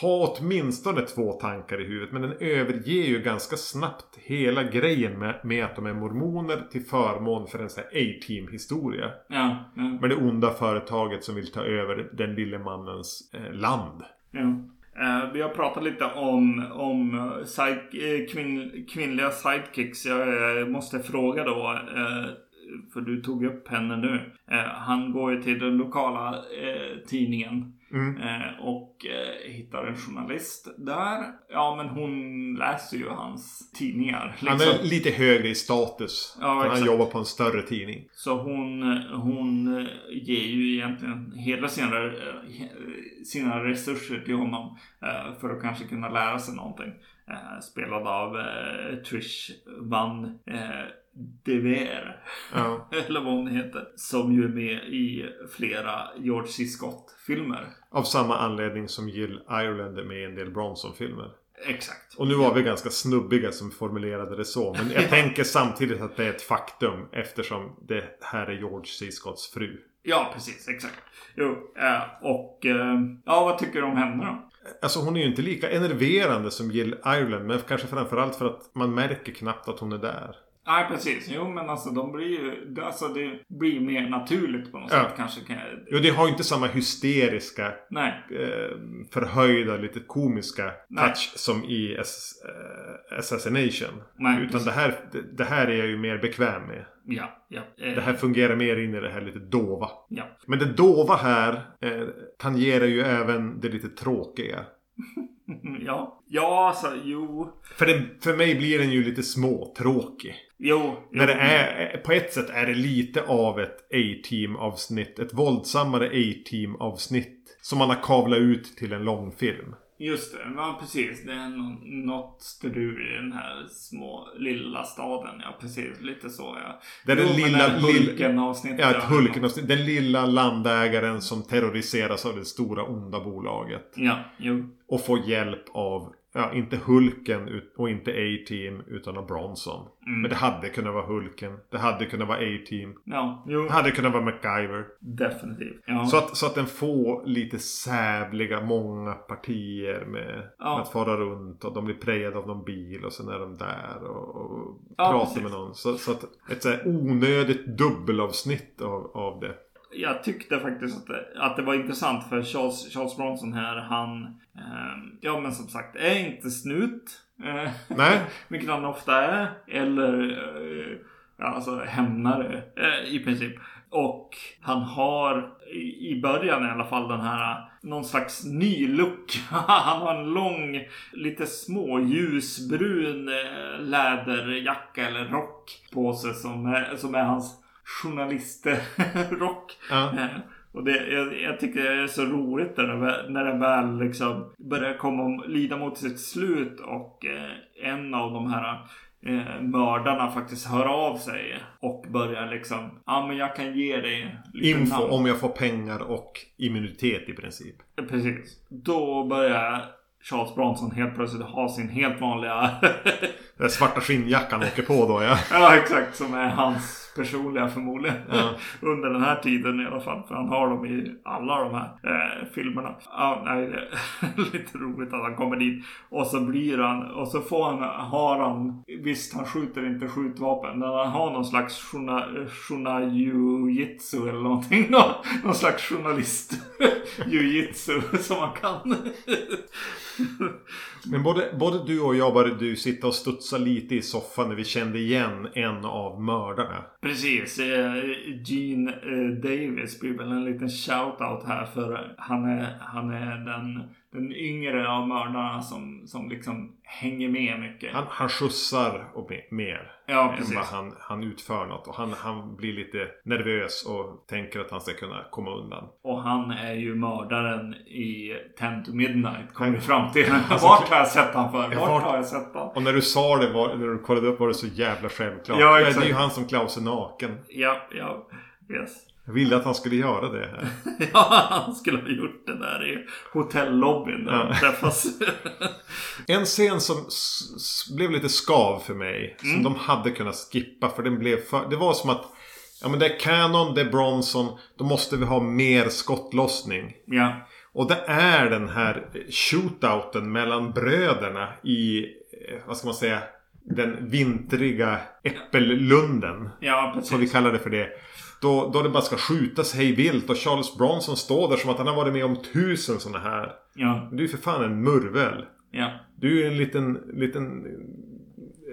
Ha åtminstone två tankar i huvudet. Men den överger ju ganska snabbt hela grejen med, med att de är mormoner till förmån för en sån här A-team historia. Ja, ja, Med det onda företaget som vill ta över den lille mannens eh, land. ja. Eh, vi har pratat lite om, om eh, side, eh, kvinn, kvinnliga sidekicks. Jag eh, måste fråga då. Eh, för du tog upp henne nu. Eh, han går ju till den lokala eh, tidningen. Mm. Eh, och eh, hittar en journalist där. Ja men hon läser ju hans tidningar. Han Liksom. är lite högre i status. Ja, han exakt. jobbar på en större tidning. Så hon, hon ger ju egentligen hela sina, eh, sina resurser till honom. För att kanske kunna lära sig någonting. Spelad av Trish Van Dever. Ja. Eller vad hon heter. Som ju är med i flera George C. Scott-filmer. Av samma anledning som Jill Ireland är med i en del Bronson-filmer. Exakt. Och nu var vi ganska snubbiga som formulerade det så. Men jag tänker samtidigt att det är ett faktum. Eftersom det här är George C. Scotts fru. Ja, precis. Exakt. Jo, eh, och eh, ja, vad tycker du om henne då? Alltså hon är ju inte lika enerverande som Jill Ireland. Men kanske framförallt för att man märker knappt att hon är där. Nej, precis. Jo, men alltså de blir ju... Alltså det blir mer naturligt på något Ja. sätt kanske. Kan jag... Jo, det har ju inte samma hysteriska Nej. eh, förhöjda, lite komiska Nej. touch som i Ass- eh, Assassination. Nej, Utan precis. det här, det, det här är jag ju mer bekväm med. Ja, ja. Eh, Det här fungerar mer in i det här lite dova. Ja. Men det dova här eh, tangerar ju även det lite tråkiga. ja. Ja, alltså jo. För, det, för mig blir den ju lite småtråkig. Jo. När det är, på ett sätt är det lite av ett A-team avsnitt. Ett våldsammare A-team avsnitt. Som man har kavlat ut till en långfilm. Just det. Ja, precis. Det är nå- något strul i den här små lilla staden. Ja, precis. Lite så ja. Det är den lilla- Hulken-avsnittet. Ja, ett Hulken Den lilla landägaren som terroriseras av det stora onda bolaget. Ja, jo. Och får hjälp av, ja, inte Hulken och inte A-Team utan av Bronson. Mm. Men det hade kunnat vara Hulken. Det hade kunnat vara A-Team. Ja, jo. Det hade kunnat vara MacGyver. Definitivt. Ja. Så, att, så att den får lite sävliga, många partier med, Ja. att fara runt. Och de blir prejade av någon bil och sen är de där och, och pratar precis. med någon. Så, så att ett så här onödigt dubbelavsnitt av, av det. Jag tyckte faktiskt att det, att det var intressant för Charles, Charles Bronson här, han... Eh, ja men som sagt, är inte snut. Eh, Nej. vilket han ofta är. Eller... Eh, alltså hämnare eh, i princip. Och han har i, i början i alla fall den här någon slags ny look. han har en lång, lite små ljusbrun eh, läderjacka eller rock på sig som är, som är hans journalistrock. Ja. Eh, Och det, jag, jag tycker det är så roligt när det, väl- när det väl liksom börjar komma lida mot sitt slut och eh, en av de här eh, mördarna faktiskt hör av sig och börjar liksom Ja men jag kan ge dig lite Info namn. om jag får pengar och immunitet i princip. Precis. Då börjar Charles Bronson helt plötsligt ha sin helt vanliga Den svarta skinnjackan åker på då ja. Ja exakt, som är hans personliga förmodligen. Ja. Under den här tiden i alla fall. För han har dem i alla de här eh, filmerna. Ja, nej, det är lite roligt att han kommer dit. Och så blir han, och så får han, har han, visst han skjuter inte skjutvapen. Men han har någon slags shuna- shuna-jujitsu eller någonting. Nå- Någon slags journalist jujitsu som man kan. Men både, både du och jag började du sitta och studsa lite i soffan när vi kände igen en av mördarna. Precis. Eh, Gene eh, Davis blir väl en liten shout-out här för han är, han är den, den yngre av mördarna som, som liksom hänger med mycket. Han, han skjutsar och me- mer. Ja, precis. han, han utför något. Och han, han blir lite nervös och tänker att han ska kunna komma undan. Och han är ju mördaren i Ten to Midnight kommer Han- fram till. Alltså, Vart har jag sett han för? Vart vart- har jag sett han? Och när du sa det, var, när du kollade upp var det så jävla självklart. Ja, Det exakt. är ju han som Klaus är naken. Ja, ja. Yes. Jag ville att han skulle göra det här. Ja, han skulle ha gjort det där i hotellobbyn där Ja. de träffas. En scen som blev lite skav för mig. Mm. Som de hade kunnat skippa. För den blev för... Det var som att... Ja men det är Canon, det är Bronson. Då måste vi ha mer skottlossning. ja. Och det är den här shootouten mellan bröderna i... eh, Vad ska man säga? Den vintriga äppellunden. Ja, precis. Som vi kallar det för det. Då, då det bara ska skjutas hej vilt och Charles Bronson står där som att han har varit med om tusen sådana här. Ja, Du är för fan en murvel. ja. Du är en liten, liten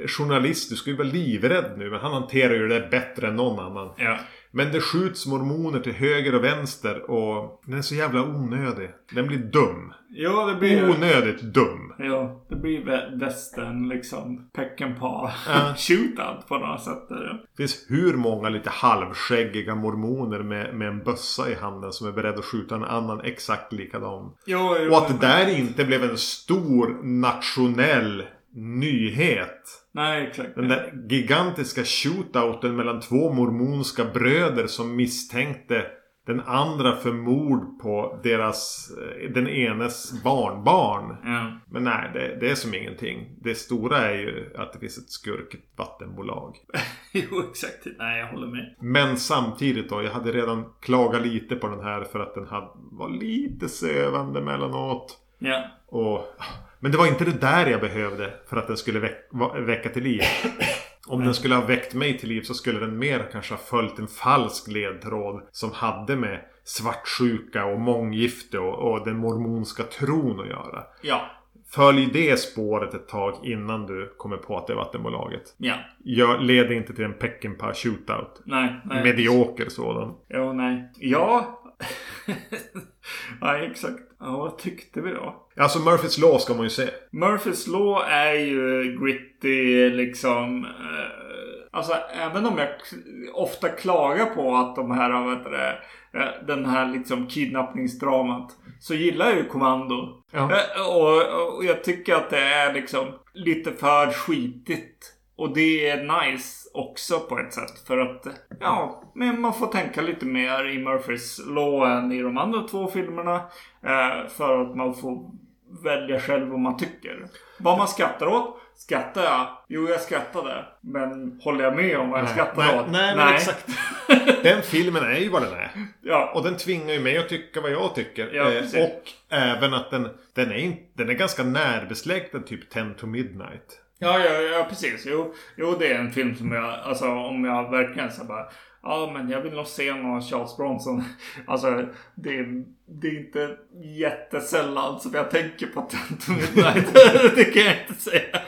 journalist. Du skulle vara livrädd nu. Men han hanterar ju det bättre än någon annan. Ja. Men det skjuts mormoner till höger och vänster och den är så jävla onödig. Den blir dum. Ja, det blir... Onödigt dum. Ja, det blir vä- västern liksom. Peckenpaw Ja. shootout på något sätt. Det finns hur många lite halvskäggiga mormoner med, med en bössa i handen som är beredd att skjuta en annan exakt likadan. Jo, Och att det där inte blev en stor nationell nyhet. Nej, exakt. Den där gigantiska shootouten mellan två mormonska bröder som misstänkte den andra för mord på deras, eh, den enes barnbarn. Ja. Men nej, det, det är som ingenting. Det stora är ju att det finns ett skurkigt vattenbolag. Jo, exakt. Nej, jag håller med. Men samtidigt då, jag hade redan klagat lite på den här för att den hade, var lite sövande mellanåt. Ja. Och, men det var inte det där jag behövde för att den skulle väck, väcka till liv. Om den skulle ha väckt mig till liv så skulle den mer kanske ha följt en falsk ledtråd som hade med svartsjuka och månggifte och, och den mormonska tron att göra. Ja. Följ det spåret ett tag innan du kommer på att det är vattenbolaget. Ja. Jag leder inte till en Peckinpah shootout. Nej. nej. Medioker sådan. Jo, nej. Ja. nej, exakt. Ja, vad tyckte vi då? Alltså Murphys Law ska man ju se. Murphys Law är ju gritty liksom. Eh, alltså även om jag ofta klagar på att de här, heter det, eh, den här liksom kidnappningsdramat. Så gillar jag ju Kommando. Ja. Eh, och, och jag tycker att det är liksom lite för skitigt. Och det är nice också på ett sätt. För att, ja, men man får tänka lite mer i Murphys Law än i de andra två filmerna. Eh, för att man får välja själv vad man tycker. Vad man skrattar åt. Skrattar jag? Jo, jag skrattade. Men håller jag med om vad jag skrattar nej, åt? nej, men exakt. Den filmen är ju vad den är. Ja, Och den tvingar ju mig att tycka vad jag tycker. Ja, Eh, och även att den, den, är den är ganska närbesläktad typ 10 to Midnight. Ja, ja, ja precis. Jo, jo, det är en film som jag, alltså om jag verkligen så bara, ja men jag vill nog se någon Charles Bronson. Alltså det, är- det är inte jättesällan som jag tänker på Tent Midnight. det kan jag inte säga.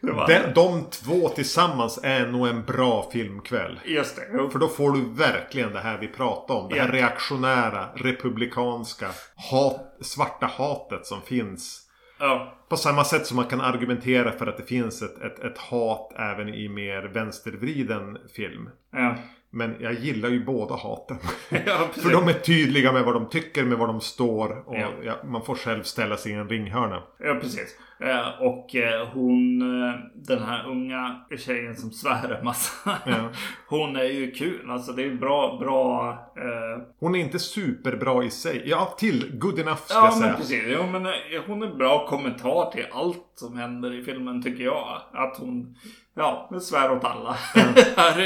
De, de två tillsammans är nog en bra filmkväll. Just det. Jo. För då får du verkligen det här vi pratade om. Det här reaktionära, republikanska, hat, svarta hatet som finns. Ja, På samma sätt som man kan argumentera för att det finns ett, ett, ett hat även i mer vänstervriden film. ja. Men jag gillar ju båda haten. ja. För de är tydliga med vad de tycker, med vad de står. Och Ja. ja, man får själv ställa sig i en ringhörna. Ja, precis. Eh, och eh, hon, eh, den här unga tjejen som svär en massa. Ja. Hon är ju kul. Alltså det är bra, bra. Eh, Hon är inte superbra i sig. Ja, till good enough ska ja, jag säga. men precis. Jo, men hon är bra kommentar till allt som händer i filmen tycker jag. Att hon, ja, hon svär åt alla.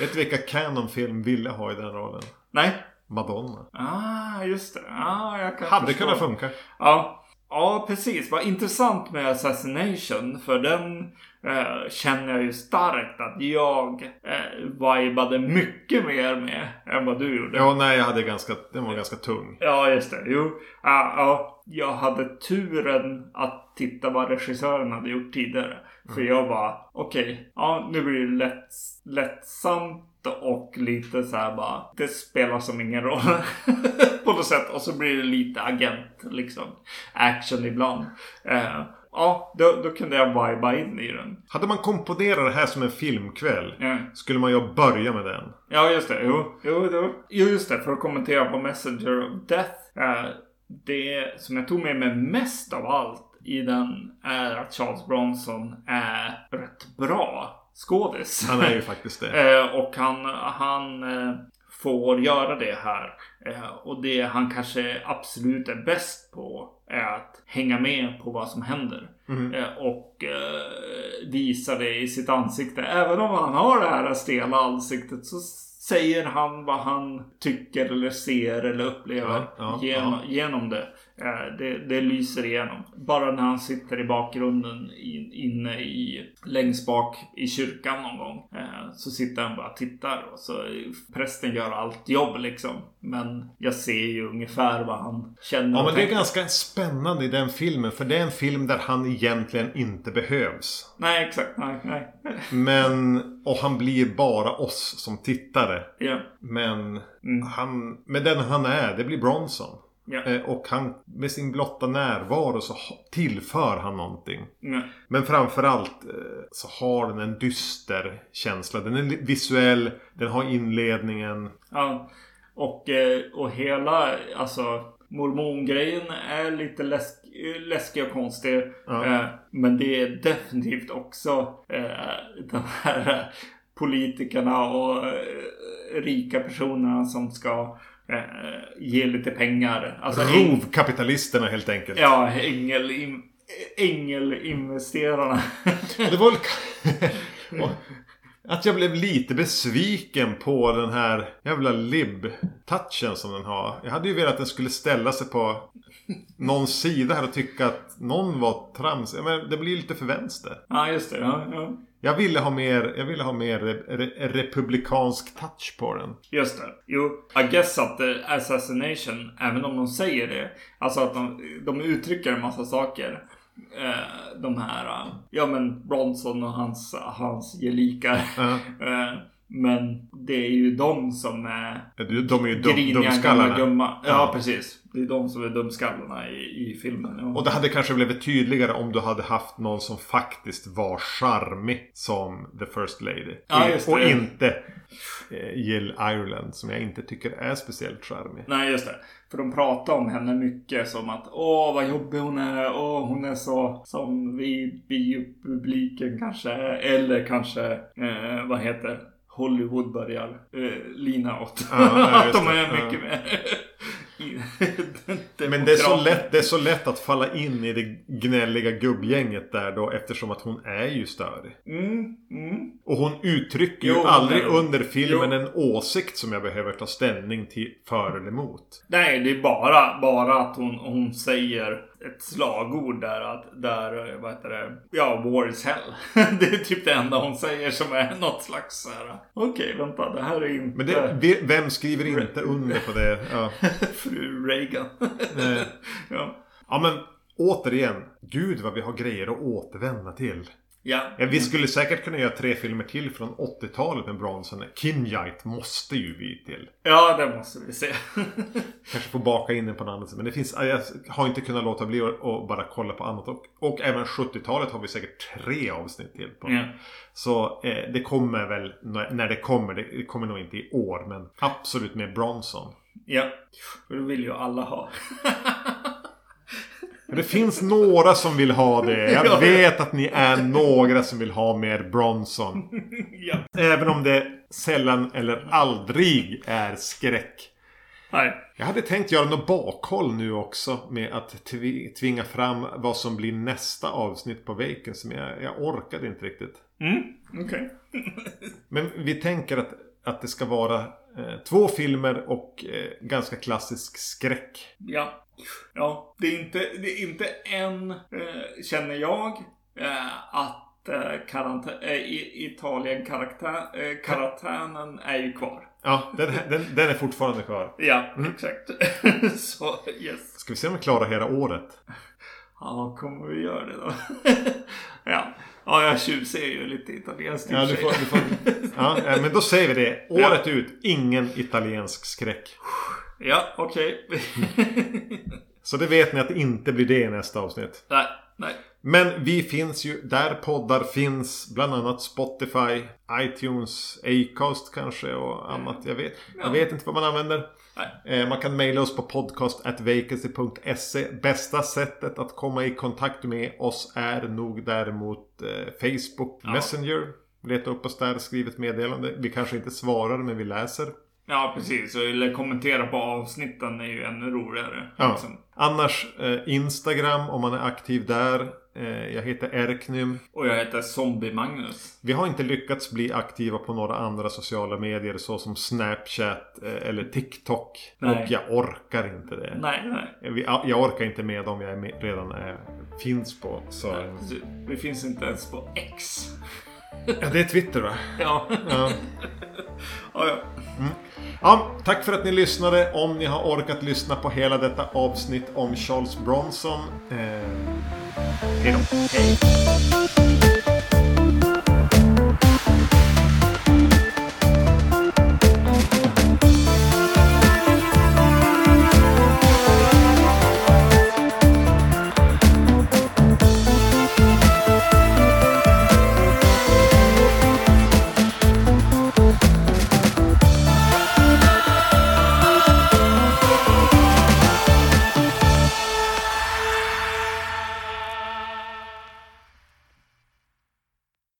Vet du vilka Canon-film ville ha i den rollen? Nej. Madonna. Ah, just det. Ah, jag kan Hade förstå. kunnat funka. Ja. ja, precis. Vad intressant med Assassination. För den eh, känner jag ju starkt att jag eh, vibade mycket mer med än vad du gjorde. Ja, nej, jag hade ganska, den var ganska tung. Ja, just det. Jo. Ja, ja. Jag hade turen att titta vad regissören hade gjort tidigare. För jag var okej, ja nu blir det lätt, lättsamt och lite så här bara. Det spelar som ingen roll. På något sätt. Och så blir det lite agent liksom. Action ibland. Eh, ja, då, då kunde jag viba in i den. Hade man komponerat det här som en filmkväll Ja. skulle man ju börja med den. Ja, just det. Jo, jo, jo. jo just det. För att kommentera på Messenger of Death. Eh, det som jag tog med mig mest av allt i den är att Charles Bronson är rätt bra skådis. Han är ju faktiskt det. Eh, och han, han eh, får göra det här. Eh, och det han kanske absolut är bäst på är att hänga med på vad som händer. Eh, och visa det i sitt ansikte. Även om han har det här stela ansiktet så säger han vad han tycker eller ser eller upplever Ja, ja, genom, ja. genom det. Eh, det, det lyser igenom. Bara när han sitter i bakgrunden in, inne i längst bak i kyrkan någon gång. Eh, så sitter han bara och tittar och så prästen gör allt jobb liksom. Men jag ser ju ungefär vad han känner. Ja men det är ganska spännande i den filmen. För det är en film där han egentligen inte behövs. Nej exakt, nej, nej. Men, och han blir bara oss som tittare. Ja, Men Mm. han, med den han är, det blir Bronson. Eh, Och han, med sin blotta närvaro så tillför han någonting. ja. Men framförallt eh, så har den en dyster känsla. Den är visuell, den har inledningen. Ja, och, eh, och hela alltså mormongrejen är lite läsk, läskig och konstig. Ja. Eh, men det är definitivt också de här politikerna och rika personerna som ska ge lite pengar. Alltså, Rovkapitalisterna helt enkelt. Ja, ängel, in, ängelinvesterarna. Det var väl... att jag blev lite besviken på den här jävla lib-touchen som den har. Jag hade ju velat att den skulle ställa sig på någon sida här och tycka att någon var trams. Men det blir lite för vänster. ja, just det. Ja, ja. Jag ville ha mer, jag ville ha mer re, re, republikansk touch på den. Just det. Jo, I guess att assassination, även om de säger det, alltså att de, de uttrycker en massa saker. Eh, de här, eh, ja men Bronson och hans, hans gelikar. Eh, men det är ju de som är De är ju dum, dumskallarna. gumma. Ja, Ja. precis. Det är de som är dumskallarna i, i filmen. Ja. Och det hade kanske blivit tydligare om du hade haft någon som faktiskt var charmig som The First Lady. Ja, just det. Och inte eh, Jill Ireland som jag inte tycker är speciellt charmig. Nej, just det. För de pratar om henne mycket som att åh vad jobbig hon är. Åh hon är så som vi biopubliken kanske. Eller kanske eh, vad heter Hollywood börjar eh, lina åt. Ja, att de är mycket mer Men det är, så lätt, det är så lätt att falla in i det gnälliga gubbgänget där då eftersom att hon är ju störig. Mm, mm. Och hon uttrycker ju Jo, aldrig men- under filmen Jo. en åsikt som jag behöver ta ställning till för eller emot. Nej, det är bara, bara att hon, hon säger ett slagord där att, där, vad heter det? Ja, war is hell. det är typ det enda hon säger som är något slags så här. Okej, vänta, det här är inte Men det, ve- vem skriver inte under på det? Ja. fru Reagan. Ja. ja men återigen. Gud vad vi har grejer att återvända till. Ja. Ja, vi skulle säkert kunna göra tre filmer till från 80-talet med Bronson. Kinjite måste ju vi till. ja, det måste vi se. Kanske få baka in den på något annat sätt. Men det finns, jag har inte kunnat låta bli att bara kolla på annat. Och, och även 70-talet har vi säkert tre avsnitt till på. ja. Så eh, det kommer väl när det kommer. Det det kommer nog inte i år. Men absolut med Bronson. ja. För det vill ju alla ha. Det finns några som vill ha det. Ja. Jag vet att ni är några som vill ha mer Bronson. ja. Även om det sällan eller aldrig är skräck. Nej. Jag hade tänkt göra något bakhåll nu också med att tvi- tvinga fram vad som blir nästa avsnitt på Vacancy. Men jag, jag orkade inte riktigt. Mm, okej. Men vi tänker att, att det ska vara två filmer och eh, ganska klassisk skräck. Ja. Ja, det är inte, det är inte än, eh, känner jag, eh, att eh, karantä- eh, i- Italien-karaktären eh, karantänen är ju kvar. Ja, den, den, den är fortfarande kvar. Ja, exakt. Så, yes. Ska vi se om vi klarar hela året? Ja, kommer vi göra det då? ja. ja, jag tjuvser ju lite italienskt Ja, du får, du får, ja, eh, men då säger vi det. Året ut, ingen italiensk skräck. Ja, okej. Så det vet ni att det inte blir det i nästa avsnitt. nej, nej. Men vi finns ju där poddar finns. Bland annat Spotify, iTunes, Acast kanske och annat. Jag vet, jag vet inte vad man använder. Nej. Eh, Man kan mejla oss på podcast.vacancy.se. Bästa sättet att komma i kontakt med oss är nog däremot eh, Facebook Messenger. Leta upp oss där, skriv ett meddelande. Vi kanske inte svarar men vi läser. Ja, precis. Eller kommentera på avsnitten är ju ännu roligare. Ja. Liksom. Annars eh, Instagram om man är aktiv där. Eh, jag heter Erknym. Och jag heter Zombie-Magnus. Vi har inte lyckats bli aktiva på några andra sociala medier såsom Snapchat eh, eller TikTok. Nej. Och jag orkar inte det. Nej, nej. Jag orkar inte med dem jag med, redan är, finns på. Så, Vi finns inte ens på X. ja, det är Twitter va? Ja. Ja. ja, ja. Ja, tack för att ni lyssnade. Om ni har orkat lyssna på hela detta avsnitt om Charles Bronson. Eh, hej då. Hej.